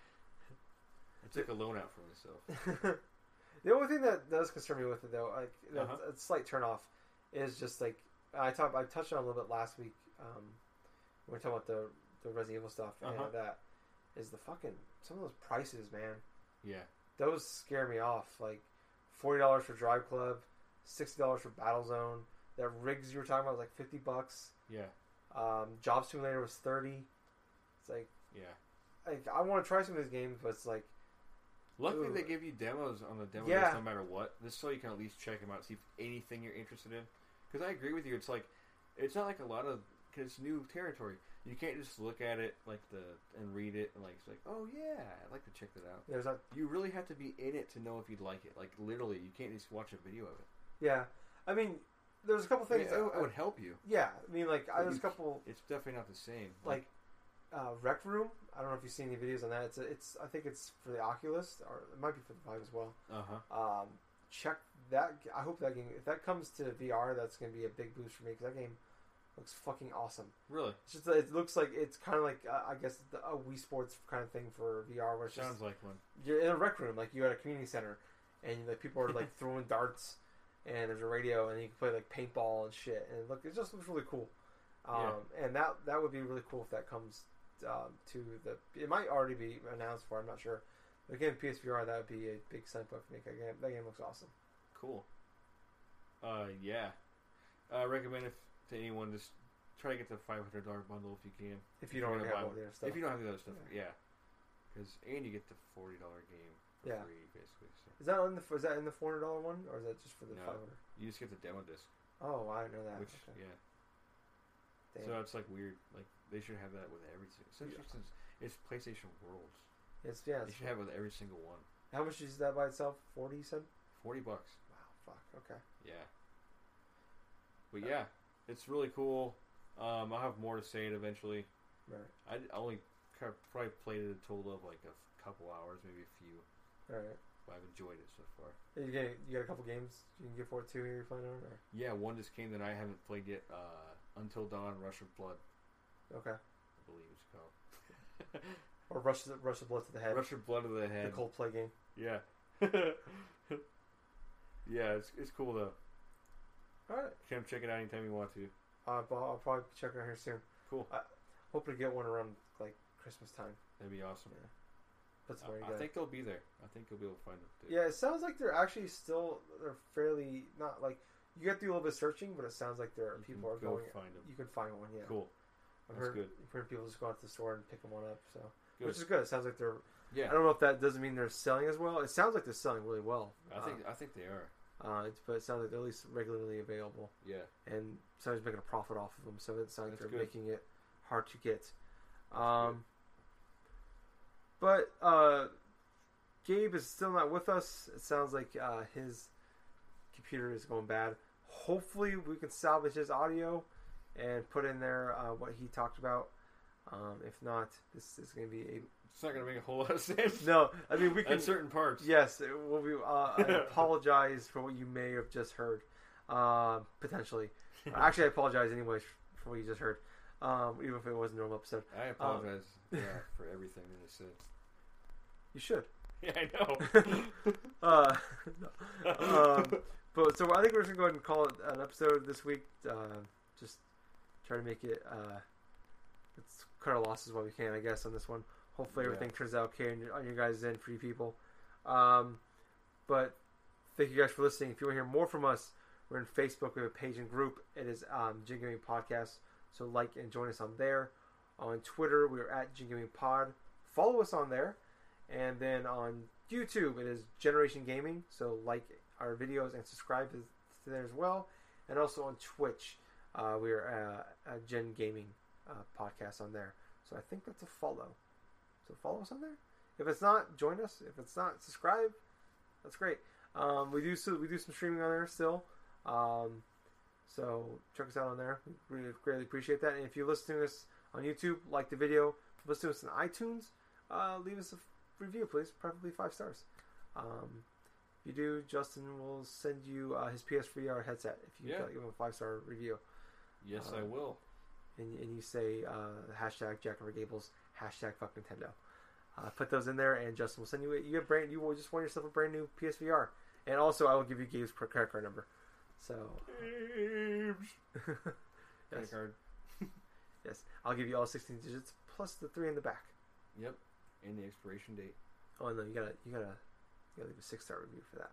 I took a loan out for myself. the only thing that does concern me with it though, like Uh-huh. a slight turn off, is just like I talked I touched on a little bit last week. Um, we were talking about the the Resident Evil stuff and Uh-huh. that is the fucking some of those prices, man. Yeah. those scare me off. Like forty dollars for Drive Club, sixty dollars for Battlezone, That RIGS you were talking about was like fifty bucks. Yeah, Um, Job Simulator was thirty. It's like yeah. like I want to try some of these games, but it's like Luckily, Ooh. they give you demos on the demo Yeah. list no matter what, This so you can at least check them out, see if anything you're interested in. Because I agree with you, it's like it's not like a lot of because it's new territory. You can't just look at it like the and read it and like it's like oh yeah, I'd like to check that out. there's. You really have to be in it to know if you'd like it. Like literally, you can't just watch a video of it. Yeah, I mean, there's a couple I mean, things. it, would help you. yeah, I mean, like I, But there's a you- couple It's definitely not the same. like uh, Rec Room. I don't know if you've seen any videos on that. It's a, it's I think it's for the Oculus or it might be for the Vive as well. uh huh. Um, check that. I hope that game if that comes to VR, that's going to be a big boost for me because that game looks fucking awesome. Really It's just it looks like it's kind of like uh, I guess the, a Wii Sports kind of thing for VR, where it's just sounds like one. you're in a rec room, like you're at a community center, and like people are like throwing darts, and there's a radio, and you can play like paintball and shit, and look, it just looks really cool. Um, and that that would be really cool if that comes um, to the. It might already be announced for. I'm not sure. But again, PSVR that would be a big sign up for me. That game, that game looks awesome. Cool. Uh, yeah. I recommend if to anyone just try to get the five hundred dollar bundle if you can. If you don't You're gonna have buy all the other stuff. If you don't have the other stuff, yeah. Because and you get the forty dollar game for Yeah. free basically. So is that on the is that in the four hundred dollar one, or is that just for the No. five hundred? you just get the demo disc, Oh, I didn't know that. which Okay. yeah. Damn. So it's like weird. Like they should have that with everything. Especially since it's PlayStation Worlds. it's yeah. They It's, should have it with every single one. how much is that by itself? Forty, you said? Forty bucks. Wow, fuck. Okay. Yeah. But yeah, it's really cool. Um, I'll have more to say it eventually. Right. I I only kind of probably played it a total of like a couple hours, maybe a few. All right. But I've enjoyed it so far. You get you got a couple games you can get for it too. Here you're playing on, or Yeah, one just came that I haven't played yet. Uh, Until Dawn, Rush of Blood, okay, I believe it's called. or rush the rush the blood to the head. Rush of Blood of the Head. the Head. Coldplay game. Yeah. yeah, it's it's cool though. All right. Come check it out anytime you want to. Uh, but I'll probably check it out here soon. Cool. Hoping to get one around like Christmas time. That'd be awesome. Put some money I, I think they'll be there. I think you'll be able to find them too. Yeah, it sounds like they're actually still they're fairly not like you got to do a little bit of searching, but it sounds like there are You people are go going. find them. You can find one. Yeah. Cool. I've That's heard, good. I've heard people just go out to the store and pick them one up. So Good. which is good. It sounds like they're. Yeah. I don't know if that doesn't mean they're selling as well. It sounds like they're selling really well. I think I think they are. Uh, it's, but it sounds like they're at least regularly available, Yeah. and somebody's making a profit off of them. So it sounds like That's they're good. making it hard to get. Um, but uh, Gabe is still not with us. It sounds like uh, his computer is going bad. Hopefully, we can salvage his audio and put in there uh, what he talked about. Um, if not, this is going to be a It's not gonna make a whole lot of sense. no. I mean, we can At certain parts. Yes, it will be. Uh, I apologize for what you may have just heard, uh, potentially. Actually, I apologize anyways for what you just heard, um, even if it was a normal episode. I apologize. yeah, for everything that I said. You should. Yeah, I know. Uh, no. um, but so I think we're just gonna go ahead and call it an episode this week. Uh, just try to make it. Uh, let's cut our losses while we can, I guess, on this one. Hopefully, Yeah. everything turns out okay on your, on your guys' end for you people. Um, but thank you guys for listening. If you want to hear more from us, we're in Facebook. We have a page and group. It is um, Gen Gaming Podcast. So like and join us on there. On Twitter, we are at Gen Gaming Pod. Follow us on there. And then on YouTube, it is Generation Gaming. So like our videos and subscribe to there as well. And also on Twitch, uh, we are uh, a Gen Gaming uh, podcast on there. So I think that's a follow. So follow us on there. If it's not, join us. If it's not, subscribe. That's great. Um, we do so we do some streaming on there still. Um, so check us out on there. We really greatly appreciate that. And if you listen to us on YouTube, like the video, listen to us on iTunes, uh, leave us a review, please. Preferably five stars. Um, if you do, Justin will send you uh, his PSVR headset if you Yeah. give him a five star review. yes, Uh, I will. And, and you say uh, hashtag Jack Over Gables, hashtag fuck Nintendo. Uh, put those in there, and Justin will send you. A, you get brand. You will just want yourself a brand new PSVR, and also I will give you Gabe's credit card number. So yes, Credit card. yes, I'll give you all sixteen digits plus the three in the back. Yep. And the expiration date. Oh no, you gotta you gotta you gotta leave a six star review for that.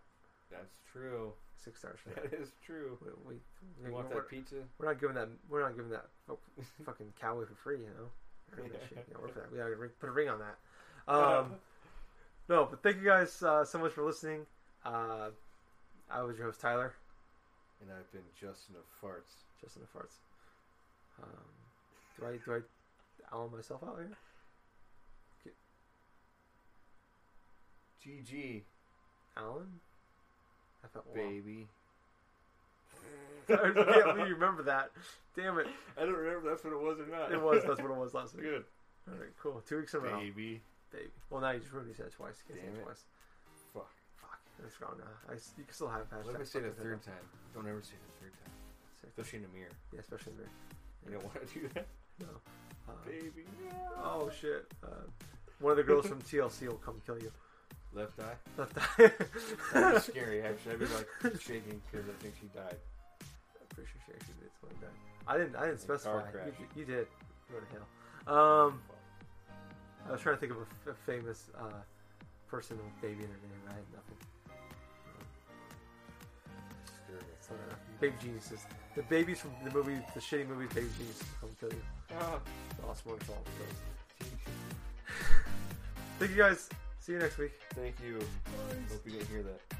That's true. Six stars for that. That is true. We, we, You want we're, that pizza? we're not giving that. We're not giving that fucking cowboy for free. You know. Or that shit. Yeah, we're for that. We gotta put a ring on that. Um, no, but thank you guys uh, so much for listening. Uh, I was your host Tyler, and I've been Justin of farts. Justin the Farts. Um, do I do I Alan myself out here? GG, Alan? I felt baby. I can't believe you remember that. Damn it. I don't remember if that's what it was or not. It was. That's what it was last week. good. All right, cool. Two weeks in a row. Baby. Baby. Well, now you just ruined it. You said it twice. You can't say Damn it it. twice. Fuck. Fuck. That's wrong now. I, you can still have hashtag. If I say it a third time? Don't ever say it a third time. Especially in a mirror. Yeah, especially in there. You don't want to do that. No. Uh, Baby. oh, shit. Uh, one of the girls from TLC will come kill you. Left eye. Left eye. Scary, actually. I'd be like shaking because I think she died. I'm pretty sure she actually did something like. I didn't. I didn't car specify. You, you did. Went to hell. Um, I was trying to think of a, f- a famous uh, person with baby in her name. I had nothing. So, uh, baby geniuses. The babies from the movie, the shitty movie, Baby Geniuses, come kill you. The Lost So. Thank you guys. See you next week. Thank you. Hope you didn't hear that.